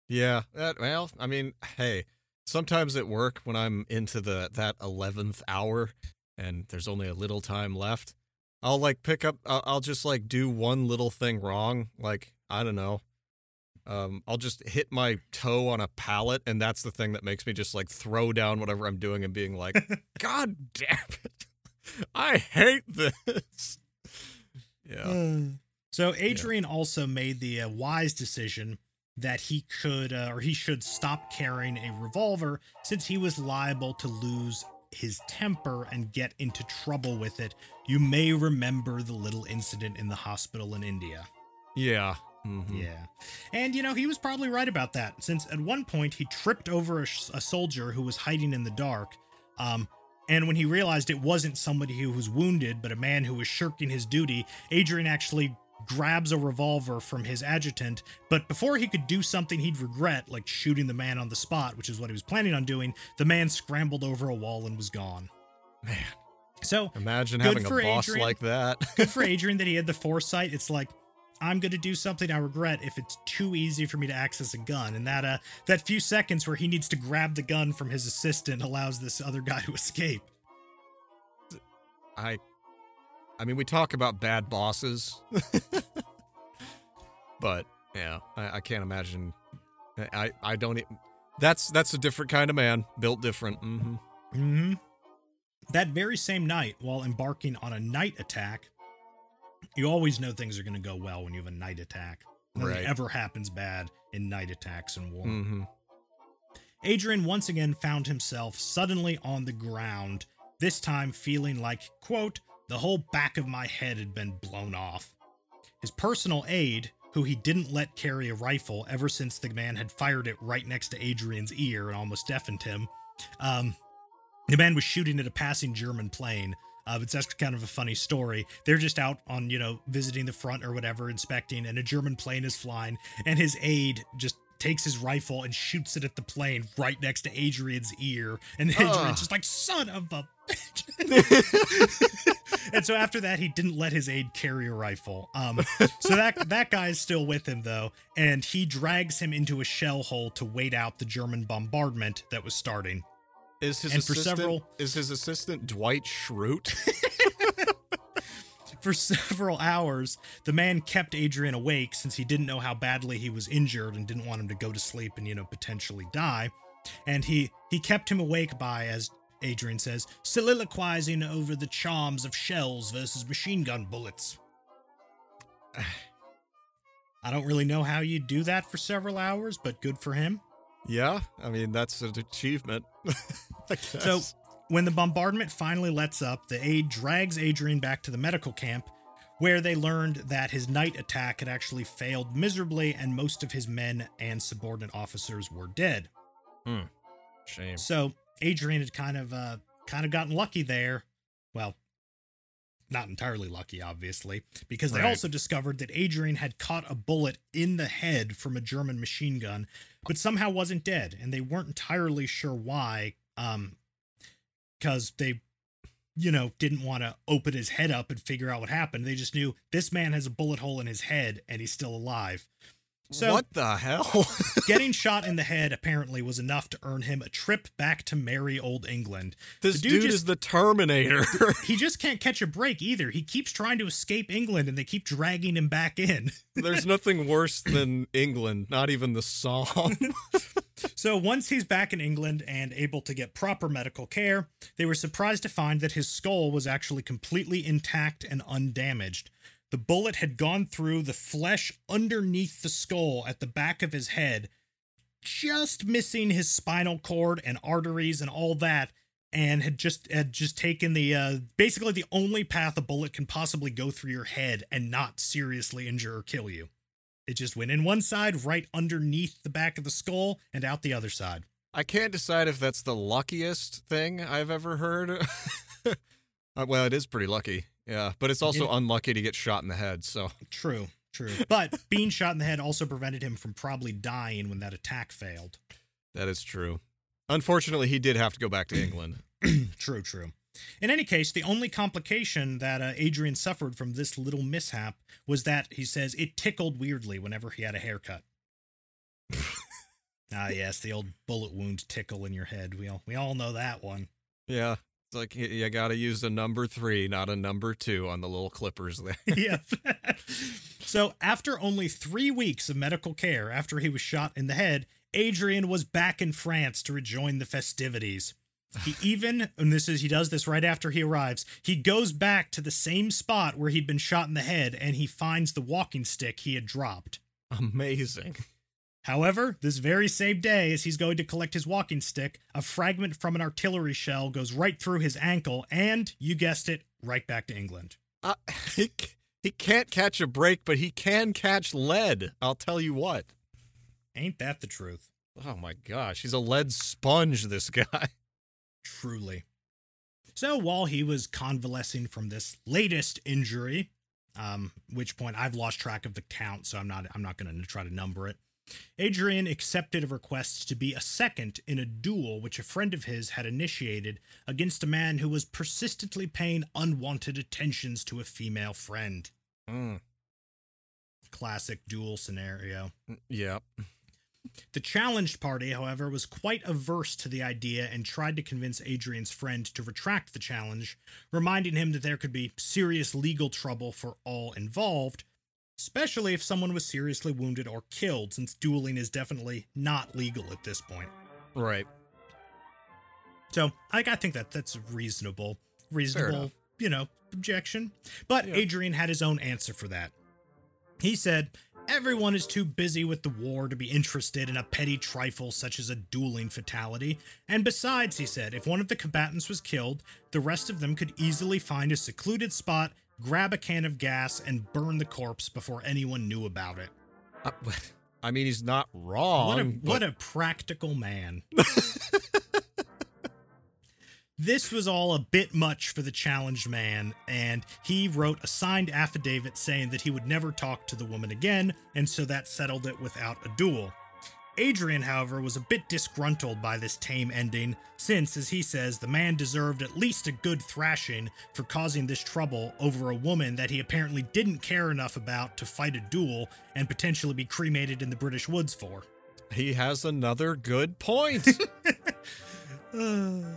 Yeah. That, well, I mean, hey, sometimes at work when I'm into the that eleventh hour and there's only a little time left, I'll like pick up. I'll, I'll just like do one little thing wrong. Like I don't know. Um, I'll just hit my toe on a pallet, and that's the thing that makes me just like throw down whatever I'm doing and being like, *laughs* "God damn it, I hate this." Yeah. So Adrian also made the uh, wise decision that he could uh, or he should stop carrying a revolver since he was liable to lose his temper and get into trouble with it. You may remember the little incident in the hospital in India. Yeah. Mhm. Yeah. And, you know, he was probably right about that, since at one point he tripped over a, sh- a soldier who was hiding in the dark. Um, and when he realized it wasn't somebody who was wounded, but a man who was shirking his duty, Adrian actually grabs a revolver from his adjutant. But before he could do something he'd regret, like shooting the man on the spot, which is what he was planning on doing, the man scrambled over a wall and was gone. Man, So imagine having a boss Adrian. like that. *laughs* good for *laughs* Adrian that he had the foresight. It's like I'm going to do something I regret if it's too easy for me to access a gun, and that uh that few seconds where he needs to grab the gun from his assistant allows this other guy to *laughs* escape. I I mean we talk about bad bosses. *laughs* but yeah, I, I can't imagine I I don't e- that's that's a different kind of man, built different. Mm-hmm. Mm-hmm. That very same night, while embarking on a night attack, you always know things are going to go well when you have a night attack. Nothing Right. ever happens bad in night attacks in war. Mm-hmm. Adrian once again found himself suddenly on the ground, this time feeling like, quote, the whole back of my head had been blown off. His personal aide, who he didn't let carry a rifle ever since the man had fired it right next to Adrian's ear and almost deafened him, um, the man was shooting at a passing German plane. Uh, it's actually kind of a funny story. They're just out on, you know, visiting the front or whatever, inspecting, and a German plane is flying, and his aide just takes his rifle and shoots it at the plane right next to Adrian's ear. And *laughs* Adrian's Ugh. just like, son of a *laughs* bitch. *laughs* and so after that, he didn't let his aide carry a rifle. Um, so that that guy is still with him though, and he drags him into a shell hole to wait out the German bombardment that was starting. Is his And for assistant several- is his assistant Dwight Schrute? For *laughs* several hours, the man kept Adrian awake since he didn't know how badly he was injured and didn't want him to go to sleep and, you know, potentially die. And he he kept him awake by, as Adrian says, soliloquizing over the charms of shells versus machine gun bullets. *sighs* I don't really know how you do that for several hours, but good for him. yeah, I mean that's an achievement. *laughs* I So. When the bombardment finally lets up, the aide drags Adrian back to the medical camp, where they learned that his night attack had actually failed miserably and most of his men and subordinate officers were dead. Hmm. Shame. So, Adrian had kind of uh kind of gotten lucky there. Well, not entirely lucky, obviously, because they Right. also discovered that Adrian had caught a bullet in the head from a German machine gun, but somehow wasn't dead, and they weren't entirely sure why. Um, because they, you know, didn't want to open his head up and figure out what happened. They just knew this man has a bullet hole in his head and he's still alive. So what the hell? *laughs* getting shot in the head apparently was enough to earn him a trip back to merry old England. this The dude, dude is the Terminator. *laughs* He just can't catch a break either. He keeps trying to escape England and they keep dragging him back in. *laughs* There's nothing worse than England, not even the song. So once he's back in England and able to get proper medical care, they were surprised to find that his skull was actually completely intact and undamaged. The bullet had gone through the flesh underneath the skull at the back of his head, just missing his spinal cord and arteries and all that, and had just had just taken the uh, basically the only path a bullet can possibly go through your head and not seriously injure or kill you. It just went in one side, right underneath the back of the skull, and out the other side. I can't decide if that's the luckiest thing I've ever heard. *laughs* Uh, well, it is pretty lucky. Yeah, but it's also Yeah. unlucky to get shot in the head. So True, true. But *laughs* being shot in the head also prevented him from probably dying when that attack failed. that is true. Unfortunately, he did have to go back to England. *clears throat* true, true. In any case, the only complication that uh, Adrian suffered from this little mishap was that he says it tickled weirdly whenever he had a haircut. *laughs* Ah, yes, the old bullet wound tickle in your head. We all we all know that one. Yeah. It's like you got to use a number three, not a number two on the little clippers there. *laughs* yeah. *laughs* so, after only three weeks of medical care after he was shot in the head, Adrian was back in France to rejoin the festivities. He *sighs* even, and this is, he does this right after he arrives, he goes back to the same spot where he'd been shot in the head and he finds the walking stick he had dropped. Amazing. However, this very same day, as he's going to collect his walking stick, a fragment from an artillery shell goes right through his ankle and, you guessed it, right back to England. Uh, he, he can't catch a break, but he can catch lead. I'll tell you what. Ain't that the truth? Oh my gosh, he's a lead sponge, this guy. *laughs* Truly. So while he was convalescing from this latest injury, um, which point I've lost track of the count, so I'm not I'm not going to try to number it. Adrian accepted a request to be a second in a duel which a friend of his had initiated against a man who was persistently paying unwanted attentions to a female friend. Mm, Classic duel scenario. yeah. The challenged party, however, was quite averse to the idea and tried to convince Adrian's friend to retract the challenge, reminding him that there could be serious legal trouble for all involved, especially if someone was seriously wounded or killed, since dueling is definitely not legal at this point. Right. So I, I think that that's a reasonable, reasonable, you know, objection. But Yeah. Adrian had his own answer for that. He said, Everyone is too busy with the war to be interested in a petty trifle such as a dueling fatality. And besides, he said, if one of the combatants was killed, the rest of them could easily find a secluded spot, grab a can of gas, and burn the corpse before anyone knew about it. Uh, I mean, he's not wrong. What a but- what a practical man. *laughs* this was all a bit much for the challenged man, and he wrote a signed affidavit saying that he would never talk to the woman again, and so that settled it without a duel. Adrian, however, was a bit disgruntled by this tame ending, since, as he says, the man deserved at least a good thrashing for causing this trouble over a woman that he apparently didn't care enough about to fight a duel and potentially be cremated in the British woods for. he has another good point. *laughs*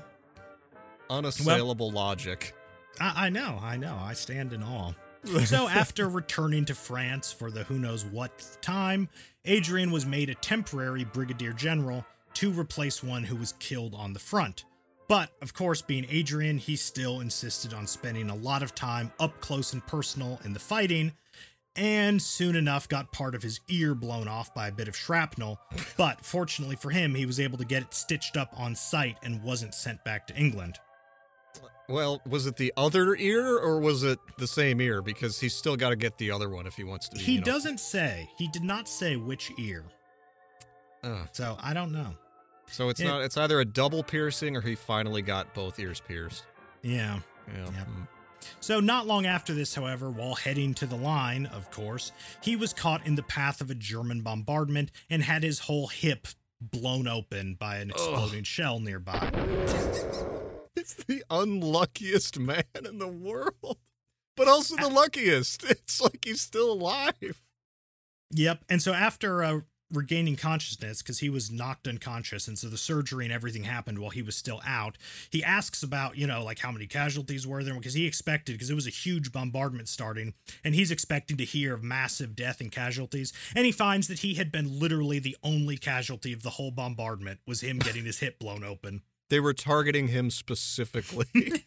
Unassailable logic. I, I know, I know. I stand in awe. *laughs* so, after returning to France for the who knows what time, Adrian was made a temporary brigadier general to replace one who was killed on the front. But, of course, being Adrian, he still insisted on spending a lot of time up close and personal in the fighting, and soon enough got part of his ear blown off by a bit of shrapnel. But fortunately for him, he was able to get it stitched up on site and wasn't sent back to England. Well, was it the other ear or was it the same ear? Because he's still got to get the other one if he wants to. Be, He you know- doesn't say. He did not say which ear. Ugh. So I don't know. so it's Yeah. not. It's either a double piercing or he finally got both ears pierced. Yeah. Yeah. Yep. mm. So not long after this, however, while heading to the line, of course, he was caught in the path of a German bombardment and had his whole hip blown open by an exploding shell nearby. It's the unluckiest man in the world, but also the luckiest. *laughs* It's like he's still alive. Yep. And so after uh, regaining consciousness, because he was knocked unconscious, and so the surgery and everything happened while he was still out, he asks about, you know, like how many casualties were there, because he expected, because it was a huge bombardment starting, and he's expecting to hear of massive death and casualties. And he finds that he had been literally the only casualty of the whole bombardment was him getting his hip blown open. They were targeting him specifically. *laughs*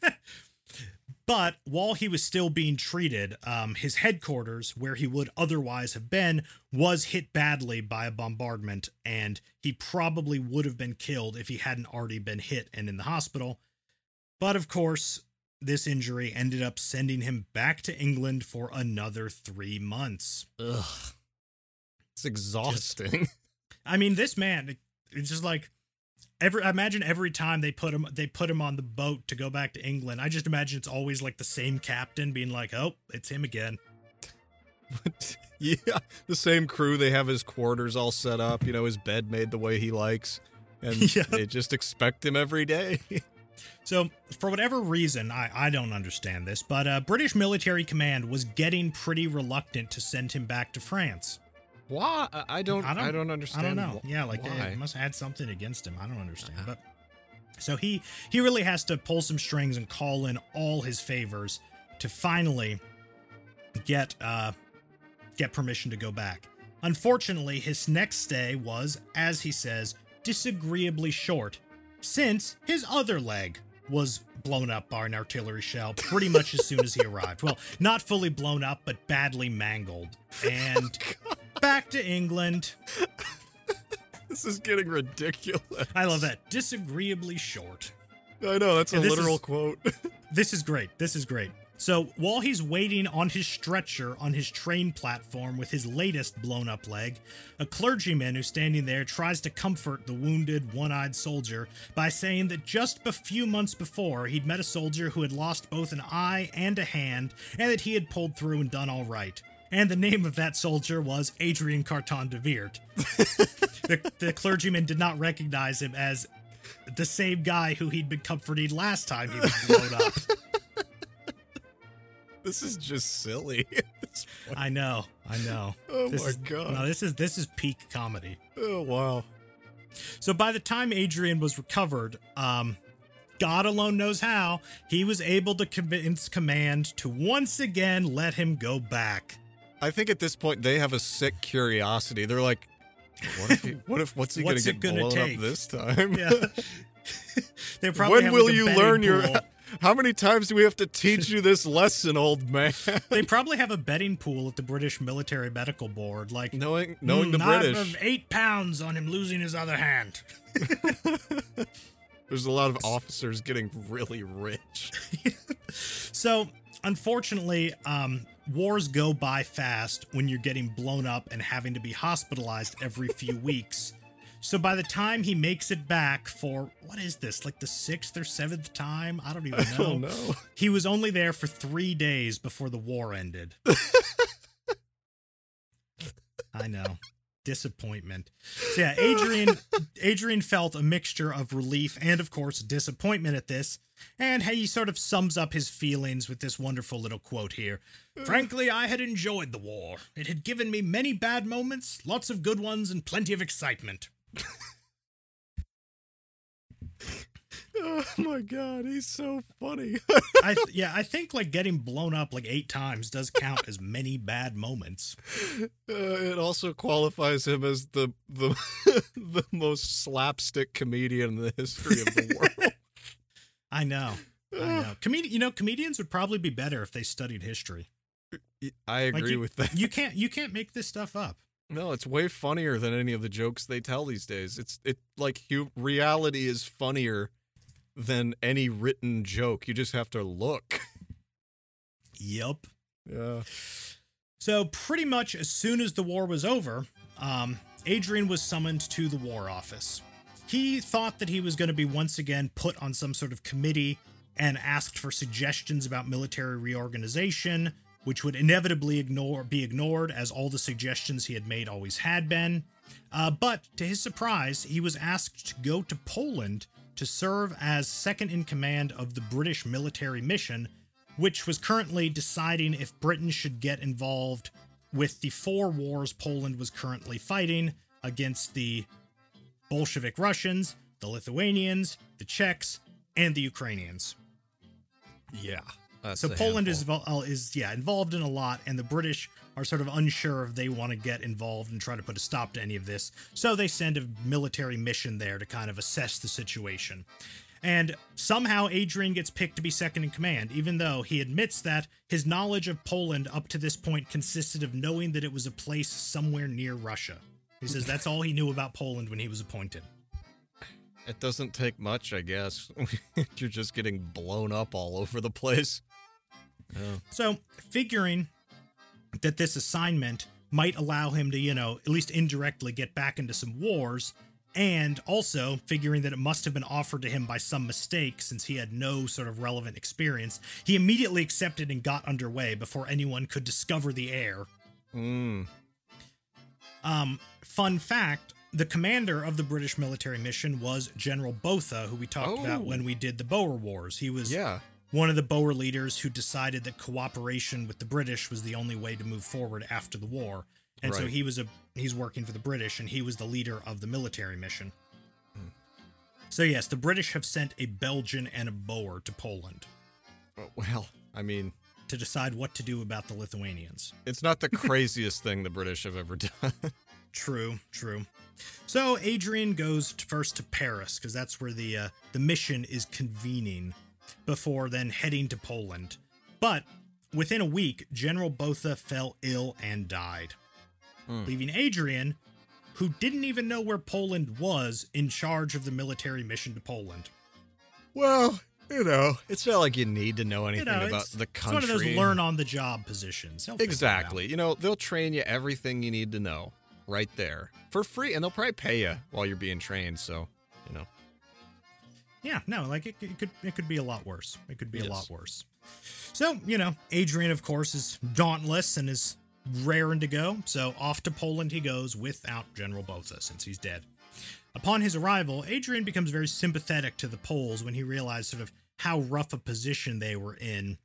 But while he was still being treated, um, his headquarters, where he would otherwise have been, was hit badly by a bombardment, and he probably would have been killed if he hadn't already been hit and in the hospital. But of course, this injury ended up sending him back to England for another three months. Ugh. It's exhausting. *laughs* I mean, this man, it- it's just like every. I imagine every time they put him, they put him on the boat to go back to England. I just imagine it's always like the same captain being like, "Oh, it's him again." *laughs* yeah, the same crew. They have his quarters all set up. You know, his bed made the way he likes, and *laughs* they just expect him every day. *laughs* So, for whatever reason, I, I don't understand this, but uh, British military command was getting pretty reluctant to send him back to France. Why? I- I don't. I I don't- don't, I don't know. wh- Yeah, like they must have had something against him. I don't understand. Uh-huh. But so he he really has to pull some strings and call in all his favors to finally get uh get permission to go back. Unfortunately, his next stay was, as he says, disagreeably short, since his other leg was blown up by an artillery shell pretty much as soon as he *laughs* arrived. Well, not fully blown up, but badly mangled. *laughs* And back to England. This is getting ridiculous. I love that. Disagreeably short. I know that's a And literal is- quote. *laughs* This is great. This is great. So while he's waiting on his stretcher on his train platform with his latest blown up leg, a clergyman who's standing there tries to comfort the wounded, one eyed soldier by saying that just a few months before he'd met a soldier who had lost both an eye and a hand, and that he had pulled through and done all right. And the name of that soldier was Adrian Carton de Wiart. *laughs* the, the clergyman did not recognize him as the same guy who he'd been comforting last time he was blown up. *laughs* this is just silly. *laughs* I know, I know. oh This my is, god. No, this is this is peak comedy. oh wow. So by the time Adrian was recovered, um, God alone knows how, he was able to convince command to once again let him go back. I think at this point they have a sick curiosity. They're like, what if? He, *laughs* what if? What's he gonna it get gonna blown take? up this time? Yeah. *laughs* they probably when will you learn your? *laughs* How many times do we have to teach you this lesson, old man? They probably have a betting pool at the British Military Medical Board, like knowing knowing "Hmm, the British, of eight pounds on him losing his other hand. there's a lot of officers getting really rich. So, unfortunately, um, wars go by fast when you're getting blown up and having to be hospitalized every few *laughs* weeks. So, by the time he makes it back for what is this, like the sixth or seventh time? I don't even *laughs* know. Oh no! He was only there for three days before the war ended. *laughs* I know. Disappointment. So yeah, Adrian Adrian felt a mixture of relief and of course disappointment at this. And he sort of sums up his feelings with this wonderful little quote here. Frankly, I had enjoyed the war. It had given me many bad moments, lots of good ones, and plenty of excitement. *laughs* Oh my god, he's so funny. *laughs* I yeah, I think like getting blown up like eight times does count as many bad moments. *laughs* Uh, it also qualifies him as the the the most slapstick comedian in the history of the world. I know. I know. *laughs* Comedi- you know, comedians would probably be better if they studied history. I Like, agree you- with that. You *laughs* can't you can't make this stuff up. No, it's way funnier than any of the jokes they tell these days. It's it like hu- reality is funnier than any written joke. You just have to look. Yep. Yeah. So pretty much as soon as the war was over, um, Adrian was summoned to the war office. He thought that he was going to be once again put on some sort of committee and asked for suggestions about military reorganization, which would inevitably ignore be ignored as all the suggestions he had made always had been. Uh, but to his surprise, he was asked to go to Poland to serve as second in command of the British military mission, which was currently deciding if Britain should get involved with the four wars Poland was currently fighting against the Bolshevik Russians, the Lithuanians, the Czechs, and the Ukrainians. Yeah. So Poland is uh, is yeah involved in a lot, and the British are sort of unsure if they want to get involved and try to put a stop to any of this. So they send a military mission there to kind of assess the situation. And somehow Adrian gets picked to be second in command, even though he admits that his knowledge of Poland up to this point consisted of knowing that it was a place somewhere near Russia. He says that's all he knew about Poland when he was appointed. It doesn't take much, I guess. *laughs* You're just getting blown up all over the place. So, figuring that this assignment might allow him to, you know, at least indirectly get back into some wars, and also figuring that it must have been offered to him by some mistake since he had no sort of relevant experience, he immediately accepted and got underway before anyone could discover the heir. Mm. Um, fun fact the commander of the British military mission was General Botha, who we talked about Oh. when we did the Boer Wars. He was Yeah. one of the Boer leaders who decided that cooperation with the British was the only way to move forward after the war. And so he was a he's working for the British, and he was the leader of the military mission. Hmm. So, yes, the British have sent a Belgian and a Boer to Poland oh, Well, I mean, to decide what to do about the Lithuanians. it's not the *laughs* craziest thing the British have ever done. *laughs* True, true. So Adrian goes first to Paris because that's where the uh, the mission is convening, before then heading to Poland. But within a week, General Botha fell ill and died, Hmm. leaving Adrian, who didn't even know where Poland was, in charge of the military mission to Poland. well, you know, it's not like you need to know You anything know, about it's, the it's country. one of those learn on the job positions. He'll figure it out. Exactly. You know, they'll train you everything you need to know right there for free, and they'll probably pay you while you're being trained. So, you know, Yeah, no, like it, it could it could be a lot worse. It could be a lot worse. So, you know, Adrian of course is dauntless and is raring to go. So off to Poland he goes without General Botha since he's dead. Upon his arrival, Adrian becomes very sympathetic to the Poles when he realized sort of how rough a position they were in.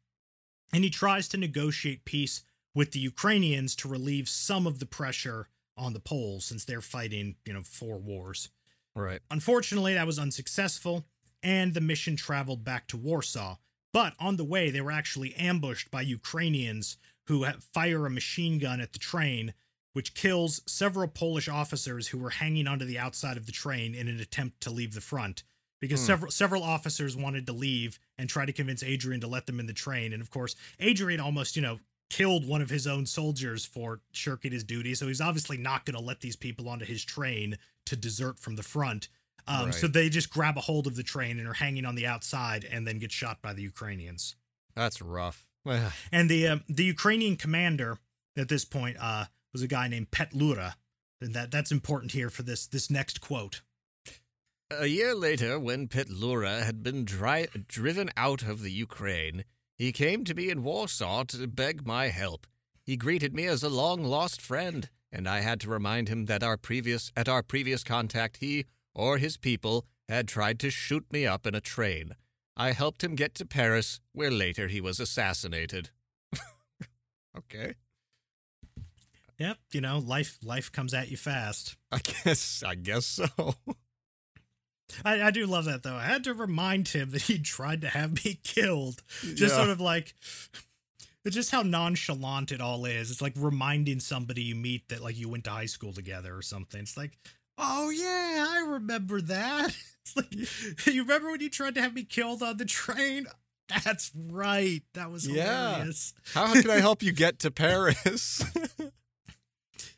And he tries to negotiate peace with the Ukrainians to relieve some of the pressure on the Poles since they're fighting, you know, four wars. right. Unfortunately, that was unsuccessful, and the mission traveled back to Warsaw. But on the way, they were actually ambushed by Ukrainians who fire a machine gun at the train, which kills several Polish officers who were hanging onto the outside of the train in an attempt to leave the front. Because Hmm. several several officers wanted to leave and try to convince Adrian to let them in the train, and of course, Adrian almost, you know, killed one of his own soldiers for shirking his duty. So he's obviously not going to let these people onto his train to desert from the front. Um, So they just grab a hold of the train and are hanging on the outside, and then get shot by the Ukrainians. That's rough. *sighs* And the uh, the Ukrainian commander at this point uh, was a guy named Petlura, and that that's important here for this this next quote. A year later, when Petlura had been dri- driven out of the Ukraine, he came to me in Warsaw to beg my help. He greeted me as a long lost friend, and I had to remind him that our previous at our previous contact he or his people had tried to shoot me up in a train. I helped him get to Paris, where later he was assassinated. *laughs* okay. Yep, you know, life life comes at you fast. I guess. I guess so. *laughs* I, I do love that though. I had to remind him that he tried to have me *laughs* killed. Just Yeah. sort of like it's just how nonchalant it all is. It's like reminding somebody you meet that like you went to high school together or something. It's like, oh yeah, I remember that. *laughs* It's like you remember when you tried to have me killed on the train? That's right. That was Yeah. hilarious. How can I help you *laughs* get to Paris?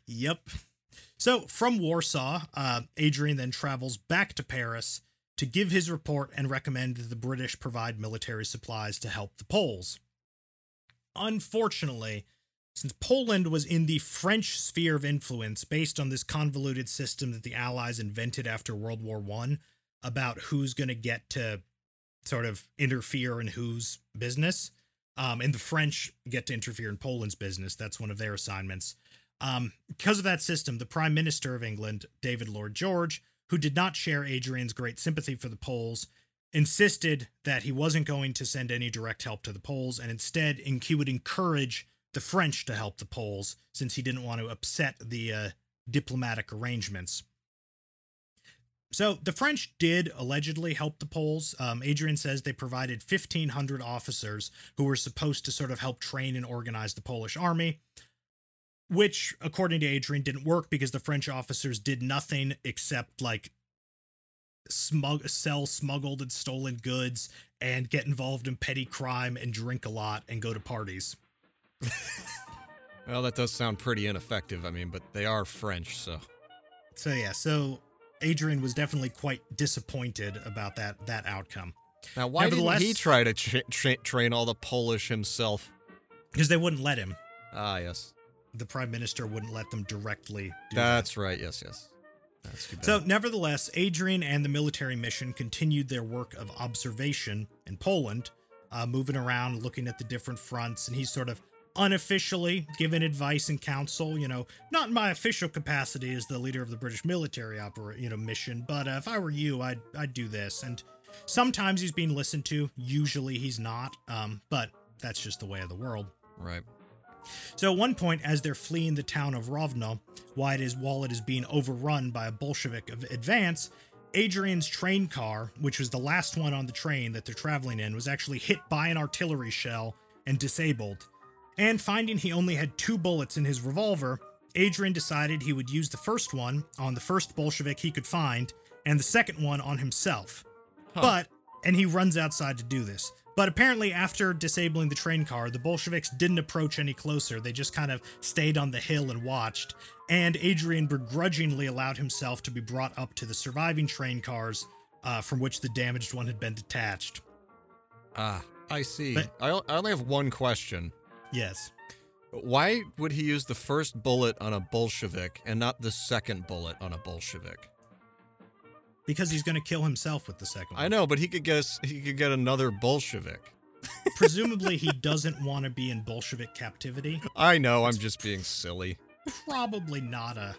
Yep. So from Warsaw, uh, Adrian then travels back to Paris to give his report and recommend that the British provide military supplies to help the Poles. Unfortunately, since Poland was in the French sphere of influence based on this convoluted system that the Allies invented after World War One about who's going to get to sort of interfere in whose business, um, and the French get to interfere in Poland's business. That's one of their assignments. Um, because of that system, the Prime Minister of England, David Lloyd George, who did not share Adrian's great sympathy for the Poles, insisted that he wasn't going to send any direct help to the Poles, and instead he would encourage the French to help the Poles since he didn't want to upset the uh, diplomatic arrangements. So the French did allegedly help the Poles. Um, Adrian says they provided 1,500 officers who were supposed to sort of help train and organize the Polish army which according to adrian didn't work because the french officers did nothing except like smug sell smuggled and stolen goods and get involved in petty crime and drink a lot and go to parties well, that does sound pretty ineffective. I mean, but they are French, so. so yeah so adrian was definitely quite disappointed about that that outcome Now, why didn't he try to tra- tra- train all the Polish himself? because they wouldn't let him Ah, yes. The prime minister wouldn't let them directly do that. That's right. Yes, yes. That's too bad. So, nevertheless, Adrian and the military mission continued their work of observation in Poland, uh, moving around, looking at the different fronts, and he's sort of unofficially given advice and counsel. You know, not in my official capacity as the leader of the British military opera, you know, mission, but uh, if I were you, I'd I'd do this. And sometimes he's being listened to. Usually he's not. Um, but that's just the way of the world. right. So at one point, as they're fleeing the town of Rovno, while it is while it is being overrun by a Bolshevik of advance, Adrian's train car, which was the last one on the train that they're traveling in, was actually hit by an artillery shell and disabled. And finding he only had two bullets in his revolver, Adrian decided he would use the first one on the first Bolshevik he could find, and the second one on himself. But, and he runs outside to do this. But apparently, after disabling the train car, the Bolsheviks didn't approach any closer. They just kind of stayed on the hill and watched. And Adrian begrudgingly allowed himself to be brought up to the surviving train cars uh, from which the damaged one had been detached. Ah, I see. But- I, I only have one question. Yes. Why would he use the first bullet on a Bolshevik and not the second bullet on a Bolshevik? Because he's going to kill himself with the second one. I know, but he could get us, he could get another Bolshevik. Presumably, he doesn't want to be in Bolshevik captivity. I know, I'm just being silly. Probably not a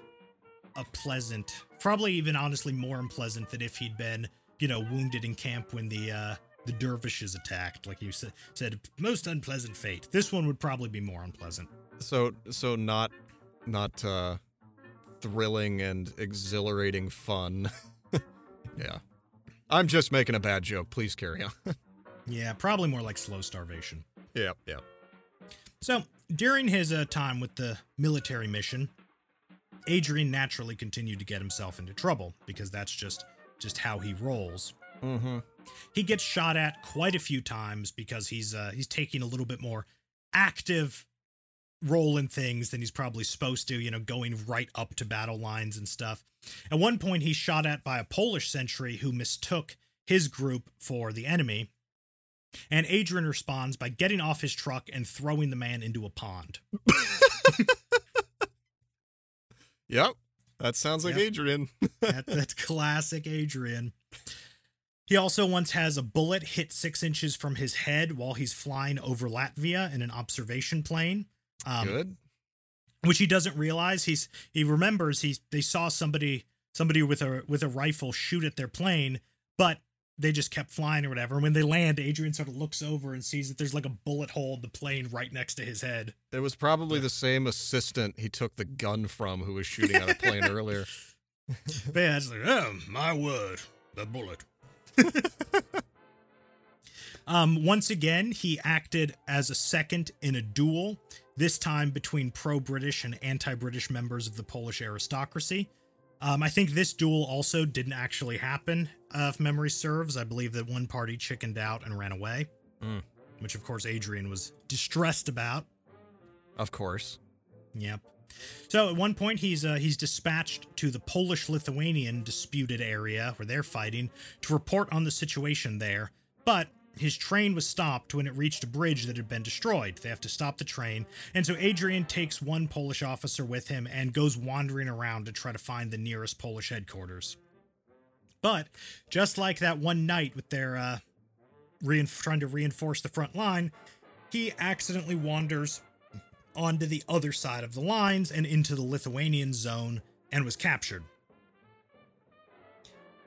a pleasant, probably even honestly more unpleasant than if he'd been, you know, wounded in camp when the uh the dervishes attacked. Like you said, said most unpleasant fate. This one would probably be more unpleasant. So so not not uh thrilling and exhilarating fun. *laughs* yeah. I'm just making a bad joke. Please carry on. *laughs* Yeah, probably more like slow starvation. yeah, yeah. So, during his uh, time with the military mission, Adrian naturally continued to get himself into trouble because that's just just how he rolls. Mm-hmm. He gets shot at quite a few times because he's uh, he's taking a little bit more active role in things than he's probably supposed to, you know, going right up to battle lines and stuff. At one point he's shot at by a Polish sentry who mistook his group for the enemy. And Adrian responds by getting off his truck and throwing the man into a pond. *laughs* Yep. That sounds like Yep. Adrian. *laughs* that, that's classic Adrian. He also once has a bullet hit six inches from his head while he's flying over Latvia in an observation plane. Um, Good. Which he doesn't realize. He's he remembers he they saw somebody somebody with a with a rifle shoot at their plane, but they just kept flying or whatever. And when they land, Adrian sort of looks over and sees that there's like a bullet hole in the plane right next to his head. It was probably the same assistant he took the gun from who was shooting at a plane *laughs* earlier. *laughs* But yeah, it's like, oh my word, the bullet. *laughs* um, once again, he acted as a second in a duel, this time between pro British and anti British members of the Polish aristocracy. Um, I think this duel also didn't actually happen, uh, if memory serves. I believe that one party chickened out and ran away, Mm. which of course Adrian was distressed about. Of course. Yep. So at one point he's uh, he's dispatched to the Polish-Lithuanian disputed area where they're fighting to report on the situation there, but his train was stopped when it reached a bridge that had been destroyed. They have to stop the train, and so Adrian takes one Polish officer with him and goes wandering around to try to find the nearest Polish headquarters. But just like that one night with their uh, reinf- trying to reinforce the front line, he accidentally wanders onto the other side of the lines and into the Lithuanian zone and was captured.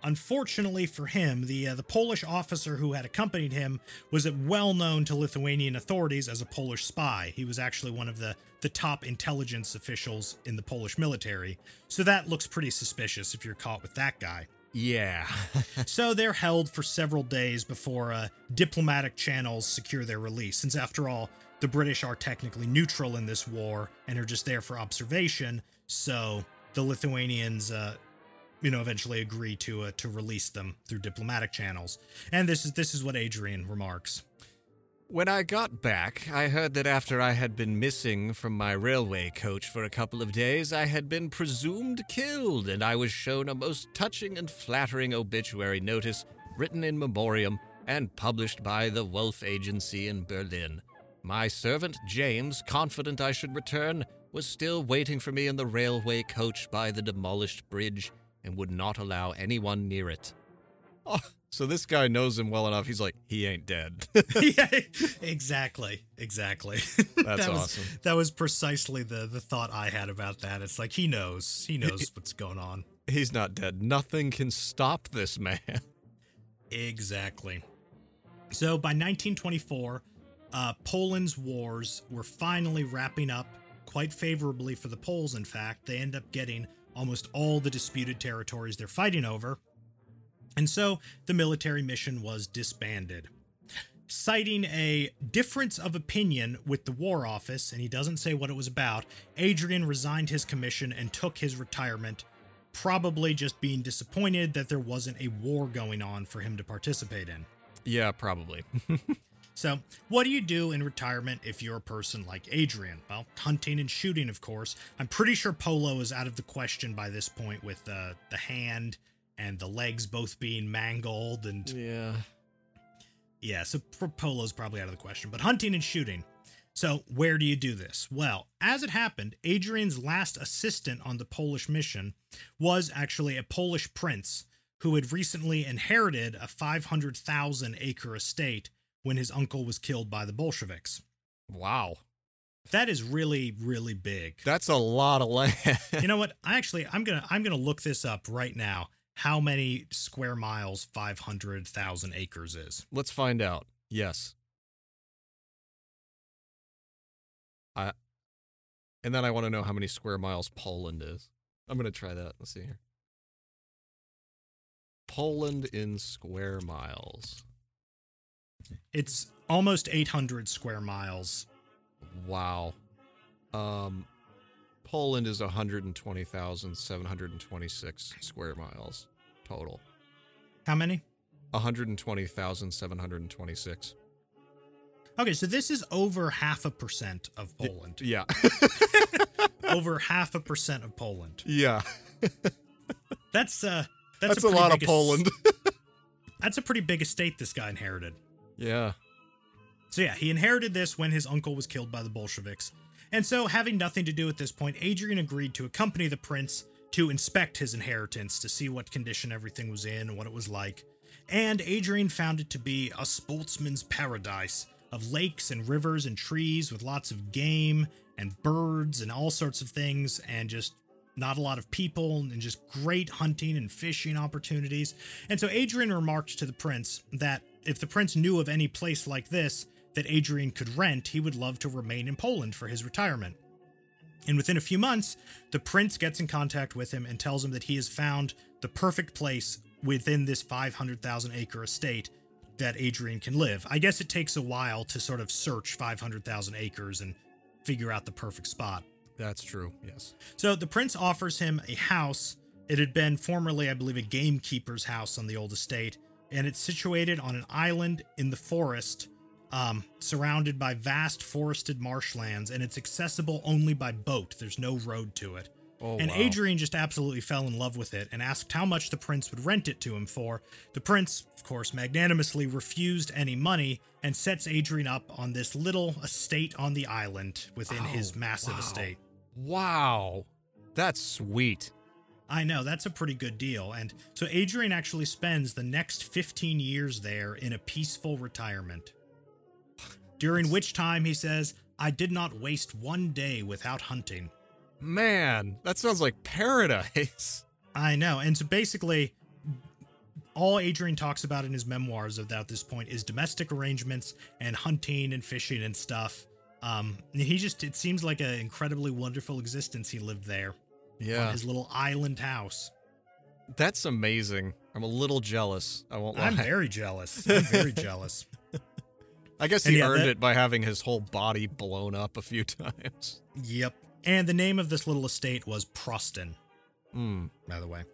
Unfortunately for him, the uh, the Polish officer who had accompanied him was well known to Lithuanian authorities as a Polish spy. He was actually one of the the top intelligence officials in the Polish military. So that looks pretty suspicious if you're caught with that guy. Yeah. *laughs* so they're held for several days before uh, diplomatic channels secure their release, since after all, the British are technically neutral in this war and are just there for observation. So the Lithuanians, uh, you know, eventually agree to uh, to release them through diplomatic channels. And this is this is what Adrian remarks. When I got back, I heard that after I had been missing from my railway coach for a couple of days, I had been presumed killed, and I was shown a most touching and flattering obituary notice written in memoriam and published by the Wolff Agency in Berlin. My servant, James, confident I should return, was still waiting for me in the railway coach by the demolished bridge and would not allow anyone near it. Oh, so this guy knows him well enough. He's like, he ain't dead. *laughs* *laughs* yeah, exactly, exactly. *laughs* That's that was, awesome. That was precisely the the thought I had about that. It's like he knows, he knows what's going on. He's not dead. Nothing can stop this man. Exactly. So by 1924, uh, Poland's wars were finally wrapping up quite favorably for the Poles, in fact. They end up getting almost all the disputed territories they're fighting over. And so the military mission was disbanded. Citing a difference of opinion with the War Office, and he doesn't say what it was about, Adrian resigned his commission and took his retirement, probably just being disappointed that there wasn't a war going on for him to participate in. Yeah, probably. *laughs* So, what do you do in retirement if you're a person like Adrian? Well, hunting and shooting, of course. I'm pretty sure polo is out of the question by this point with uh, the hand and the legs both being mangled and yeah. yeah, so polo's probably out of the question, but hunting and shooting. So, where do you do this? Well, as it happened, Adrian's last assistant on the Polish mission was actually a Polish prince who had recently inherited a 500,000 acre estate when his uncle was killed by the Bolsheviks. Wow. That is really, really big. That's a lot of land. you know *laughs* what? I actually I'm gonna I'm gonna look this up right now. How many square miles five hundred thousand acres is? Let's find out. Yes. I and then I want to know how many square miles Poland is. I'm gonna try that. Let's see here. Poland in square miles. It's almost 800 square miles. Wow. Um, Poland is 120,726 square miles total. How many? 120,726. Okay, so this is over half a percent of Poland. Yeah. *laughs* *laughs* over half a percent of Poland. yeah. That's uh That's, that's, a, pretty lot of Poland. *laughs* that's a pretty big estate this guy inherited. Yeah. So yeah, he inherited this when his uncle was killed by the Bolsheviks. And so, having nothing to do at this point, Adrian agreed to accompany the prince to inspect his inheritance to see what condition everything was in and what it was like. And Adrian found it to be a sportsman's paradise of lakes and rivers and trees with lots of game and birds and all sorts of things and just not a lot of people and just great hunting and fishing opportunities. And so Adrian remarked to the prince that if the prince knew of any place like this that Adrian could rent, he would love to remain in Poland for his retirement. And within a few months, the prince gets in contact with him and tells him that he has found the perfect place within this 500,000 acre estate that Adrian can live. I guess it takes a while to sort of search 500,000 acres and figure out the perfect spot. That's true. Yes. So the prince offers him a house. It had been formerly, I believe, a gamekeeper's house on the old estate, and it's situated on an island in the forest, um, surrounded by vast forested marshlands, and it's accessible only by boat. There's no road to it. Oh, and wow. Adrian just absolutely fell in love with it and asked how much the prince would rent it to him for. The prince, of course, magnanimously refused any money and sets Adrian up on this little estate on the island within his Oh, massive wow. estate. Wow. That's sweet. I know, that's a pretty good deal. And so Adrian actually spends the next 15 years there in a peaceful retirement. During which time he says, I did not waste one day without hunting. Man, that sounds like paradise. *laughs* I know. And so basically, all Adrian talks about in his memoirs about this point is domestic arrangements and hunting and fishing and stuff. Um, he just, it seems like an incredibly wonderful existence he lived there on Yeah. his little island house. That's amazing. I'm a little jealous. I won't lie. I'm very jealous. I'm very *laughs* jealous. I guess he yeah, earned that- it by having his whole body blown up a few *laughs* times. Yep. And the name of this little estate was Proston, Hmm. by the way.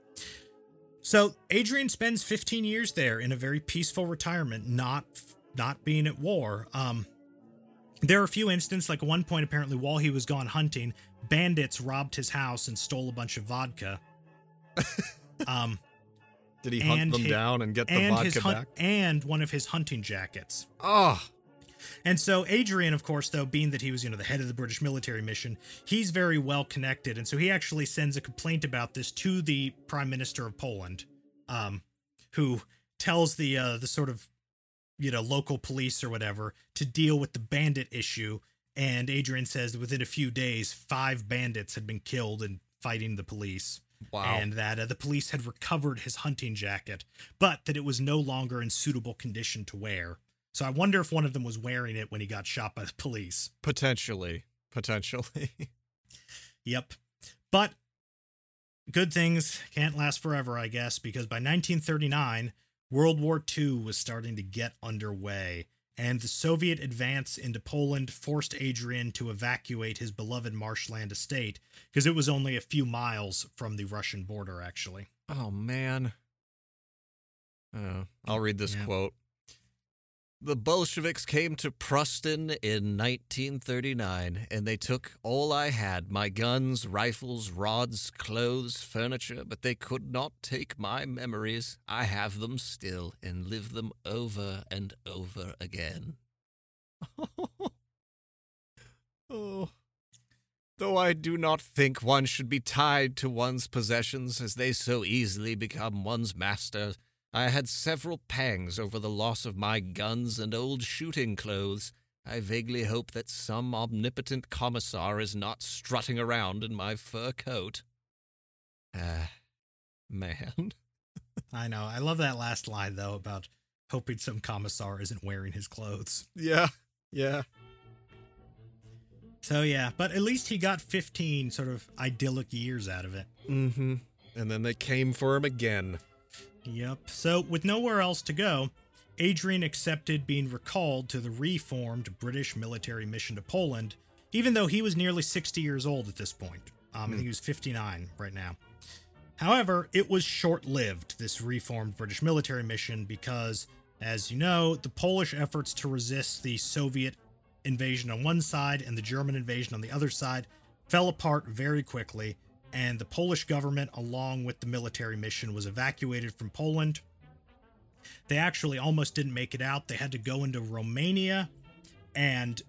So Adrian spends 15 years there in a very peaceful retirement, not not being at war. Um, there are a few instances, like one point, apparently while he was gone hunting, bandits robbed his house and stole a bunch of vodka. *laughs* um, Did he hunt them hi- down and get the and vodka his hunt- back? and one of his hunting jackets. Oh, And so Adrian, of course, though, being that he was, you know, the head of the British military mission, he's very well connected, and so he actually sends a complaint about this to the Prime Minister of Poland, um, who tells the uh, the sort of, you know, local police or whatever to deal with the bandit issue. And Adrian says within a few days, five bandits had been killed in fighting the police wow. and that uh, the police had recovered his hunting jacket, but that it was no longer in suitable condition to wear. So I wonder if one of them was wearing it when he got shot by the police. Potentially. Potentially. *laughs* Yep. But good things can't last forever, I guess, because by 1939, World War II was starting to get underway, and the Soviet advance into Poland forced Adrian to evacuate his beloved marshland estate because it was only a few miles from the Russian border, actually. oh, man. Uh, I'll read this Yeah. quote. The Bolsheviks came to Prustin in 1939, and they took all I had my guns, rifles, rods, clothes, furniture, but they could not take my memories. I have them still and live them over and over again. *laughs* oh. Though I do not think one should be tied to one's possessions, as they so easily become one's master, I had several pangs over the loss of my guns and old shooting clothes. I vaguely hope that some omnipotent commissar is not strutting around in my fur coat. Ah, man. *laughs* I know. I love that last line, though, about hoping some commissar isn't wearing his clothes. Yeah, yeah. So, yeah, but at least he got 15 sort of idyllic years out of it. Mm-hmm. And then they came for him again. Yep. So, with nowhere else to go, Adrian accepted being recalled to the reformed British military mission to Poland, even though he was nearly 60 years old at this point. Um, I think he was 59 right now. However, it was short lived, this reformed British military mission, because, as you know, the Polish efforts to resist the Soviet invasion on one side and the German invasion on the other side fell apart very quickly, and the Polish government, along with the military mission, was evacuated from Poland. They actually almost didn't make it out. They had to go into Romania, and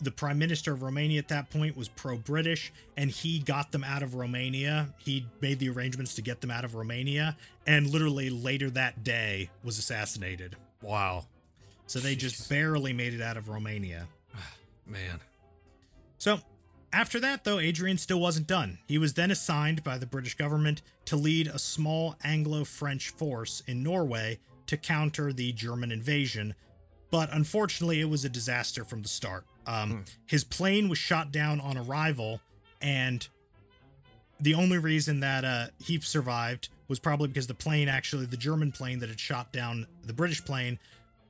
the prime minister of Romania at that point was pro British, and he got them out of Romania. He made the arrangements to get them out of Romania, and literally later that day was assassinated. Wow. So they just barely made it out of Romania. Ah, man. So, after that, though, Adrian still wasn't done. He was then assigned by the British government to lead a small Anglo French force in Norway to counter the German invasion, but unfortunately, it was a disaster from the start. Um, His plane was shot down on arrival, and the only reason that uh, he survived was probably because the plane, actually, the German plane that had shot down the British plane,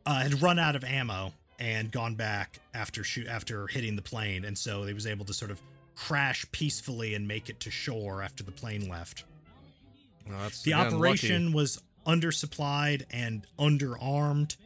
uh, had run out of ammo and gone back after shoot after hitting the plane, and so he was able to sort of crash peacefully and make it to shore after the plane left. Well, that's The again, operation lucky. was undersupplied and underarmed.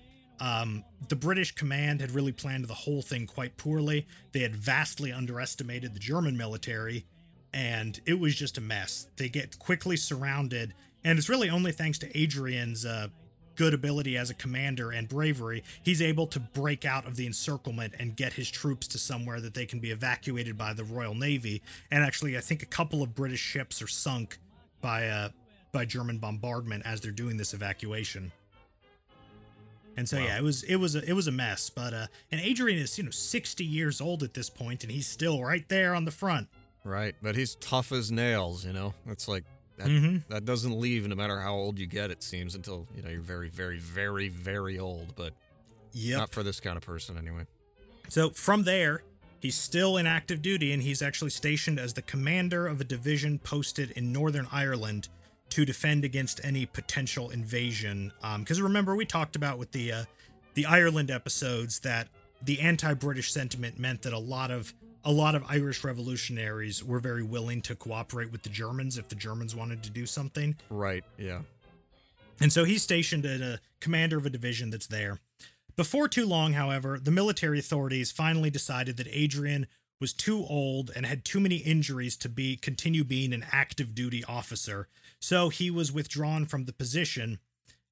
Um, the British command had really planned the whole thing quite poorly. They had vastly underestimated the German military, and it was just a mess. They get quickly surrounded, and it's really only thanks to Adrian's uh, good ability as a commander and bravery, he's able to break out of the encirclement and get his troops to somewhere that they can be evacuated by the Royal Navy. And actually, I think a couple of British ships are sunk by uh, by German bombardment as they're doing this evacuation. And so Wow. yeah, it was it was a, it was a mess. But uh, and Adrian is you know sixty years old at this point, and he's still right there on the front. Right, but he's tough as nails, you know? it's like that hmm that doesn't leave no matter how old you get, it seems, until, you know, you're very, very, very, very old, but Yep. not for this kind of person anyway. So from there, he's still in active duty, and he's actually stationed as the commander of a division posted in Northern Ireland to defend against any potential invasion. Because remember, we talked about with the uh, the Ireland episodes that the anti-British sentiment meant that a lot of a lot of Irish revolutionaries were very willing to cooperate with the Germans if the Germans wanted to do something. Right, yeah. And so he's stationed at a commander of a division that's there. Before too long, however, the military authorities finally decided that Adrian was too old and had too many injuries to be continue being an active duty officer. So he was withdrawn from the position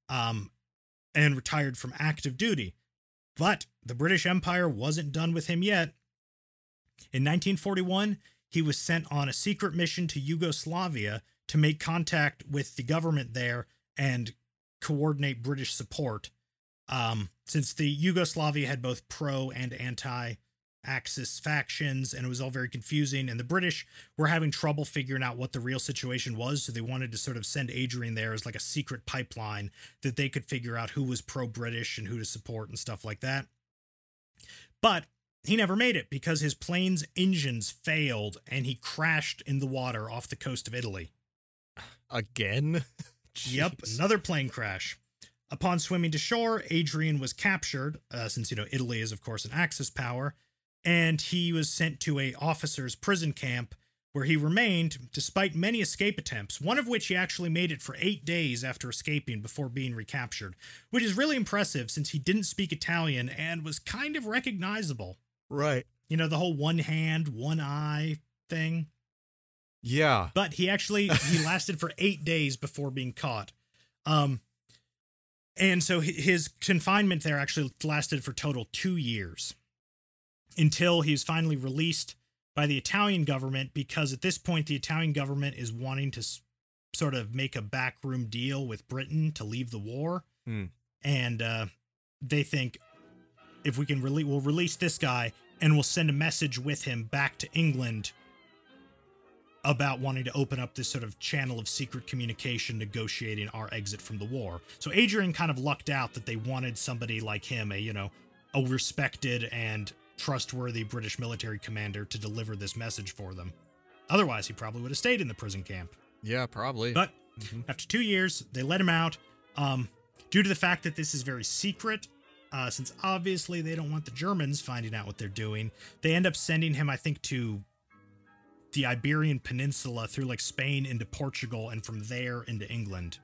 um, and retired from active duty. But the British Empire wasn't done with him yet. In 1941, he was sent on a secret mission to Yugoslavia to make contact with the government there and coordinate British support. Um, since the Yugoslavia had both pro and anti Axis factions, and it was all very confusing. And the British were having trouble figuring out what the real situation was, so they wanted to sort of send Adrian there as like a secret pipeline that they could figure out who was pro British and who to support and stuff like that. But he never made it because his plane's engines failed and he crashed in the water off the coast of Italy. Again? *laughs* Yep, another plane crash. Upon swimming to shore, Adrian was captured, uh, since you know Italy is of course an Axis power, and he was sent to a officers' prison camp where he remained despite many escape attempts. One of which he actually made it for eight days after escaping before being recaptured, which is really impressive since he didn't speak Italian and was kind of recognizable. Right. You know the whole one hand, one eye thing. Yeah. but he actually he *laughs* lasted for eight days before being caught um and so his confinement there actually lasted for total two years until he was finally released by the italian government because at this point the italian government is wanting to sort of make a backroom deal with britain to leave the war Hmm. and uh they think if we can really we'll release this guy and we'll send a message with him back to england about wanting to open up this sort of channel of secret communication negotiating our exit from the war. So Adrian kind of lucked out that they wanted somebody like him, a you know, a respected and trustworthy British military commander to deliver this message for them. Otherwise, he probably would have stayed in the prison camp. Yeah, probably. But Mhm. after two years, they let him out. Um, due to the fact that this is very secret, uh, since obviously they don't want the Germans finding out what they're doing, they end up sending him, I think, to the Iberian Peninsula through like Spain into Portugal and from there into England.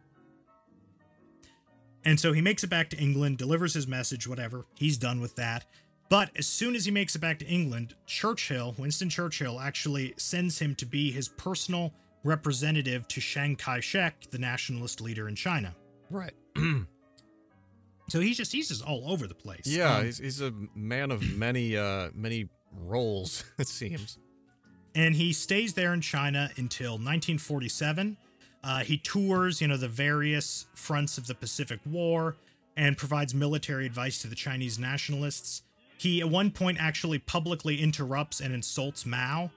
And so he makes it back to England, delivers his message, whatever. He's done with that. But as soon as he makes it back to England, Churchill, Winston Churchill, actually sends him to be his personal representative to Chiang Kai shek, the nationalist leader in China. right. *clears throat* So he's just he's just all over the place. yeah, Um, he's, he's a man of many uh many roles, *laughs* it seems. and he stays there in China until 1947. Uh, he tours, you know, the various fronts of the Pacific War and provides military advice to the Chinese nationalists. He, at one point, actually publicly interrupts and insults Mao.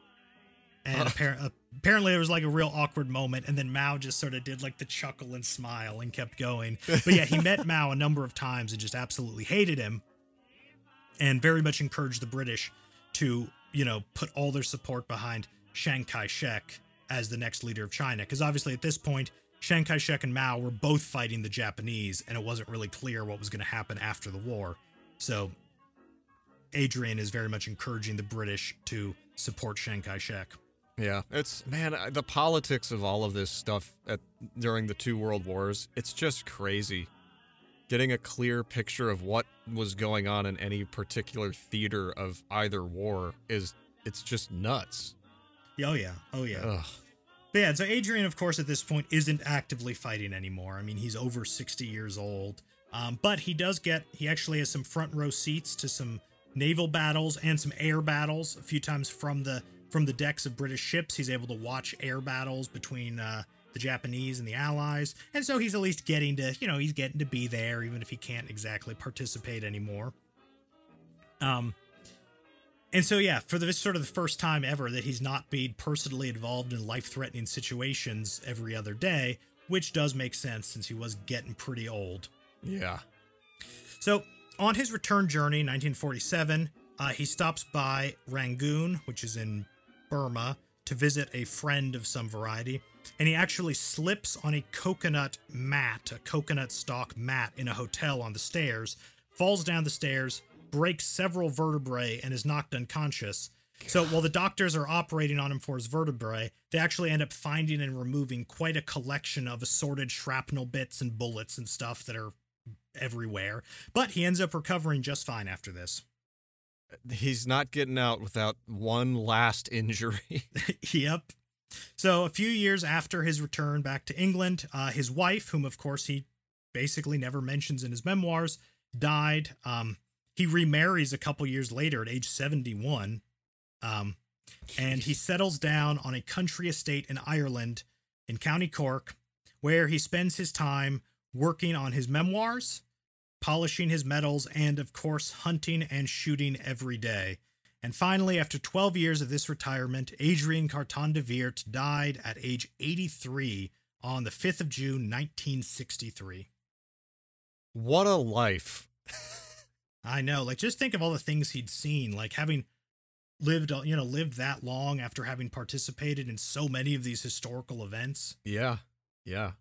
And appar- apparently, there was like a real awkward moment, and then Mao just sort of did like the chuckle and smile and kept going. But yeah, he *laughs* met Mao a number of times and just absolutely hated him, and very much encouraged the British to, you know, put all their support behind Chiang Kai shek as the next leader of China. Because obviously, at this point, Chiang Kai shek and Mao were both fighting the Japanese, and it wasn't really clear what was going to happen after the war. So, Adrian is very much encouraging the British to support Chiang Kai shek. Yeah, it's man, the politics of all of this stuff at during the two world wars, it's just crazy. Getting a clear picture of what was going on in any particular theater of either war is it's just nuts. Oh, yeah. Oh, yeah. Ugh. But yeah, so Adrian, of course, at this point isn't actively fighting anymore. I mean, he's over 60 years old. Um, but he does get, he actually has some front row seats to some naval battles and some air battles a few times from the from the decks of British ships. He's able to watch air battles between uh, the Japanese and the Allies. And so he's at least getting to, you know, he's getting to be there, even if he can't exactly participate anymore. Um, and so, yeah, for this sort of the first time ever that he's not being personally involved in life threatening situations every other day, which does make sense since he was getting pretty old. Yeah. So, on his return journey, 1947, uh, he stops by Rangoon, which is in Burma, to visit a friend of some variety. And he actually slips on a coconut mat, a coconut stalk mat in a hotel on the stairs, falls down the stairs, breaks several vertebrae, and is knocked unconscious. So while the doctors are operating on him for his vertebrae, they actually end up finding and removing quite a collection of assorted shrapnel bits and bullets and stuff that are everywhere. But he ends up recovering just fine after this. He's not getting out without one last injury. *laughs* yep. So a few years after his return back to England, uh, his wife, whom of course he basically never mentions in his memoirs, died. Um, he remarries a couple years later at age 71. Um, and he settles down on a country estate in Ireland in County Cork, where he spends his time working on his memoirs, polishing his medals, and of course, hunting and shooting every day. And finally, after 12 years of this retirement, Adrian Carton de Wiart died at age 83 on the 5th of June, 1963. What a life. *laughs* I know. Like, just think of all the things he'd seen, like having lived, you know, lived that long after having participated in so many of these historical events. Yeah. Yeah.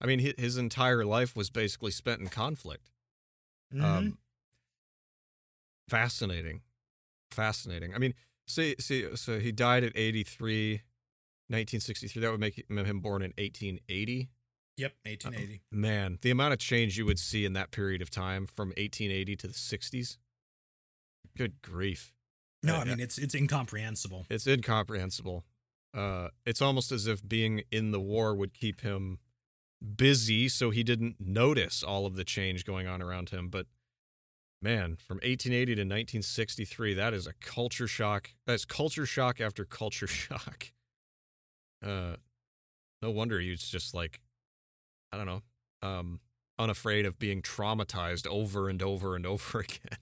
I mean, his entire life was basically spent in conflict. Mhm. Um, fascinating, fascinating. I mean, see, see, so he died at 83, 1963. That would make him born in 1880. yep, 1880. Man, the amount of change you would see in that period of time from 1880 to the 60s. Good grief. No, Uh, I mean it's it's incomprehensible. It's incomprehensible. Uh, it's almost as if being in the war would keep him busy so he didn't notice all of the change going on around him. But man, from 1880 to 1963, that is a culture shock. That's culture shock after *laughs* culture shock. Uh, no wonder he's just like, I don't know, um, unafraid of being traumatized over and over and *laughs* over again.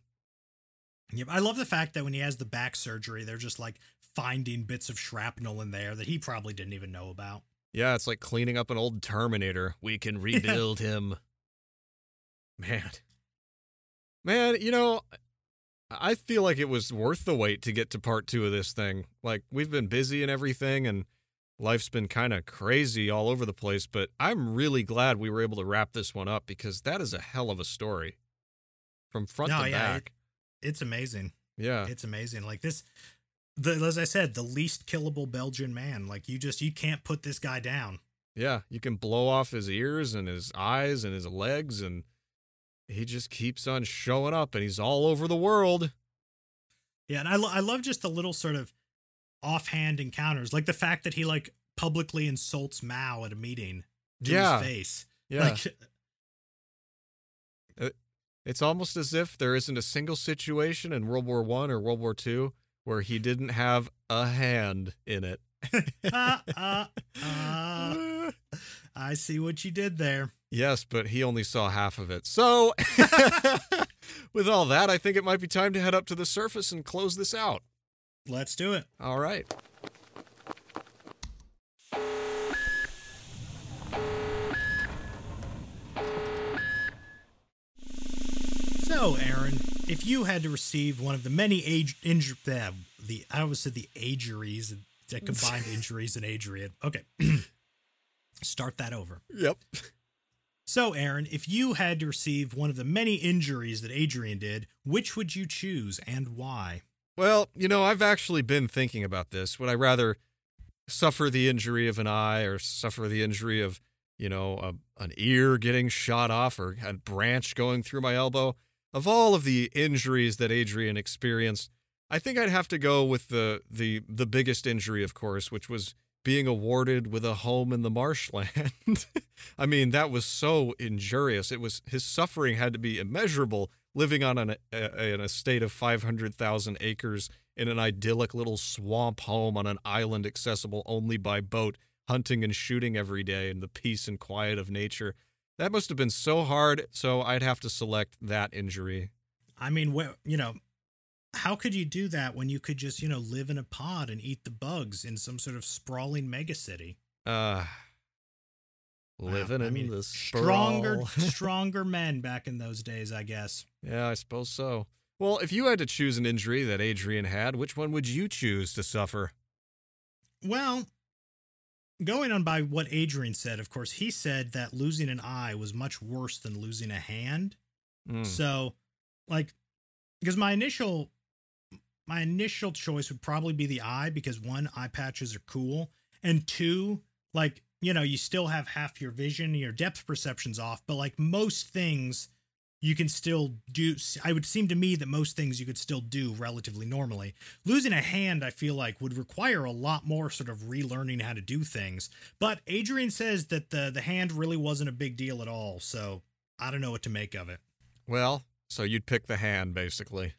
Yep. I love the fact that when he has the back surgery, they're just like finding bits of shrapnel in there that he probably didn't even know about. Yeah, it's like cleaning up an old Terminator. We can *laughs* rebuild him. Man. Man, you know, I feel like it was worth the wait to get to part two of this thing. Like, we've been busy and everything, and life's been kind of crazy all over the place, but I'm really glad we were able to wrap this one up because that is a hell of a story from front No, to yeah, back. It's amazing. yeah. It's amazing. Like this, the as I said, the least killable Belgian man. Like you just you can't put this guy down. Yeah, you can blow off his ears and his eyes and his legs, and he just keeps on showing up, and he's all over the world. Yeah, and I lo- I love just the little sort of offhand encounters, like the fact that he like publicly insults Mao at a meeting to Yeah. his face. Yeah, Like *laughs* uh, it's almost as if there isn't a single situation in World War One or World War Two where he didn't have a hand in it. ah, ah, ah. I see what you did there. yes, but he only saw half of it. So, *laughs* with all that, I think it might be time to head up to the surface and close this out. Let's do it. All right. So, Aaron, if you had to receive one of the many age injury, the, the I always said the ageries, the *laughs* combined injuries and Adrian. Okay, *clears throat* start that over. Yep. So, Aaron, if you had to receive one of the many injuries that Adrian did, which would you choose and why? Well, you know, I've actually been thinking about this. Would I rather suffer the injury of an eye or suffer the injury of, you know, a, an ear getting shot off or a branch going through my elbow? Of all of the injuries that Adrian experienced, I think I'd have to go with the the the biggest injury, of course, which was being awarded with a home in the *laughs* marshland. I mean, that was so injurious. It was his suffering had to be immeasurable living on an, a, an estate of 500,000 acres in an idyllic little swamp home on an island accessible only by boat, hunting and shooting every day in the peace and quiet of nature. That must have been so hard, so I'd have to select that injury. I mean, you know, how could you do that when you could just, you know, live in a pod and eat the bugs in some sort of sprawling megacity? Uh Wow, living I in mean, the stronger, *laughs* stronger men back in those days, I guess. yeah, I suppose so. Well, if you had to choose an injury that Adrian had, which one would you choose to suffer? Well, going on by what Adrian said, of course, he said that losing an eye was much worse than losing a hand. Mm. So, like, because my initial my initial choice would probably be the eye because one, eye patches are cool, and two, like you know, you still have half your vision, your depth perception's off, but like most things, you can still do. I would seem to me that most things you could still do relatively normally. Losing a hand, I feel like, would require a lot more sort of relearning how to do things. But Adrian says that the the hand really wasn't a big deal at all, so I don't know what to make of it. Well, so you'd pick the hand, basically.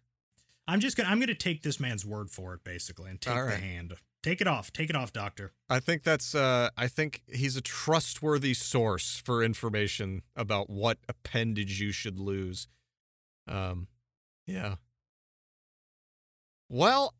I'm just gonna I'm gonna take this man's word for it, basically, and take All the hand. Take it off. Take it off, doctor. I think that's uh I think he's a trustworthy source for information about what appendage you should lose. Um yeah. Well,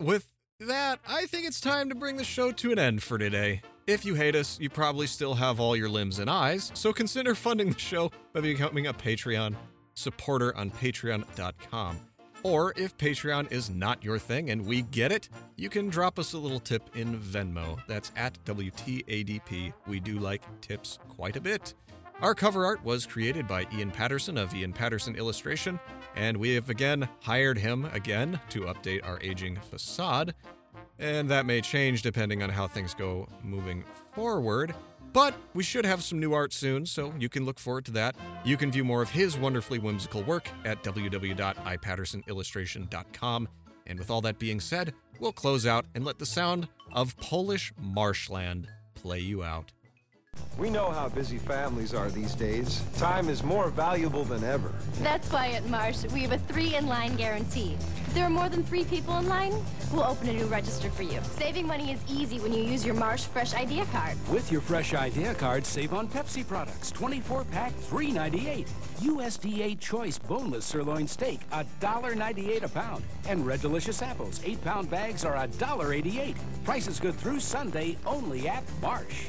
with that, I think it's time to bring the show to an end for today. If you hate us, you probably still have all your limbs and eyes, so consider funding the show by becoming a Patreon supporter on patreon.com. Or if Patreon is not your thing and we get it, you can drop us a little tip in Venmo. That's at WTADP. We do like tips quite a bit. Our cover art was created by Ian Patterson of Ian Patterson Illustration, and we have again hired him again to update our aging facade. And that may change depending on how things go moving forward. But we should have some new art soon, so you can look forward to that. You can view more of his wonderfully whimsical work at www.ipattersonillustration.com. And with all that being said, we'll close out and let the sound of Polish marshland play you out. We know how busy families are these days. Time is more valuable than ever. That's why at Marsh, we have a three in line guarantee. If there are more than three people in line, we'll open a new register for you. Saving money is easy when you use your Marsh Fresh Idea card. With your Fresh Idea card, save on Pepsi products. 24 pack, $3.98. USDA Choice Boneless Sirloin Steak, $1.98 a pound. And Red Delicious Apples, 8 pound bags are $1.88. Prices good through Sunday only at Marsh.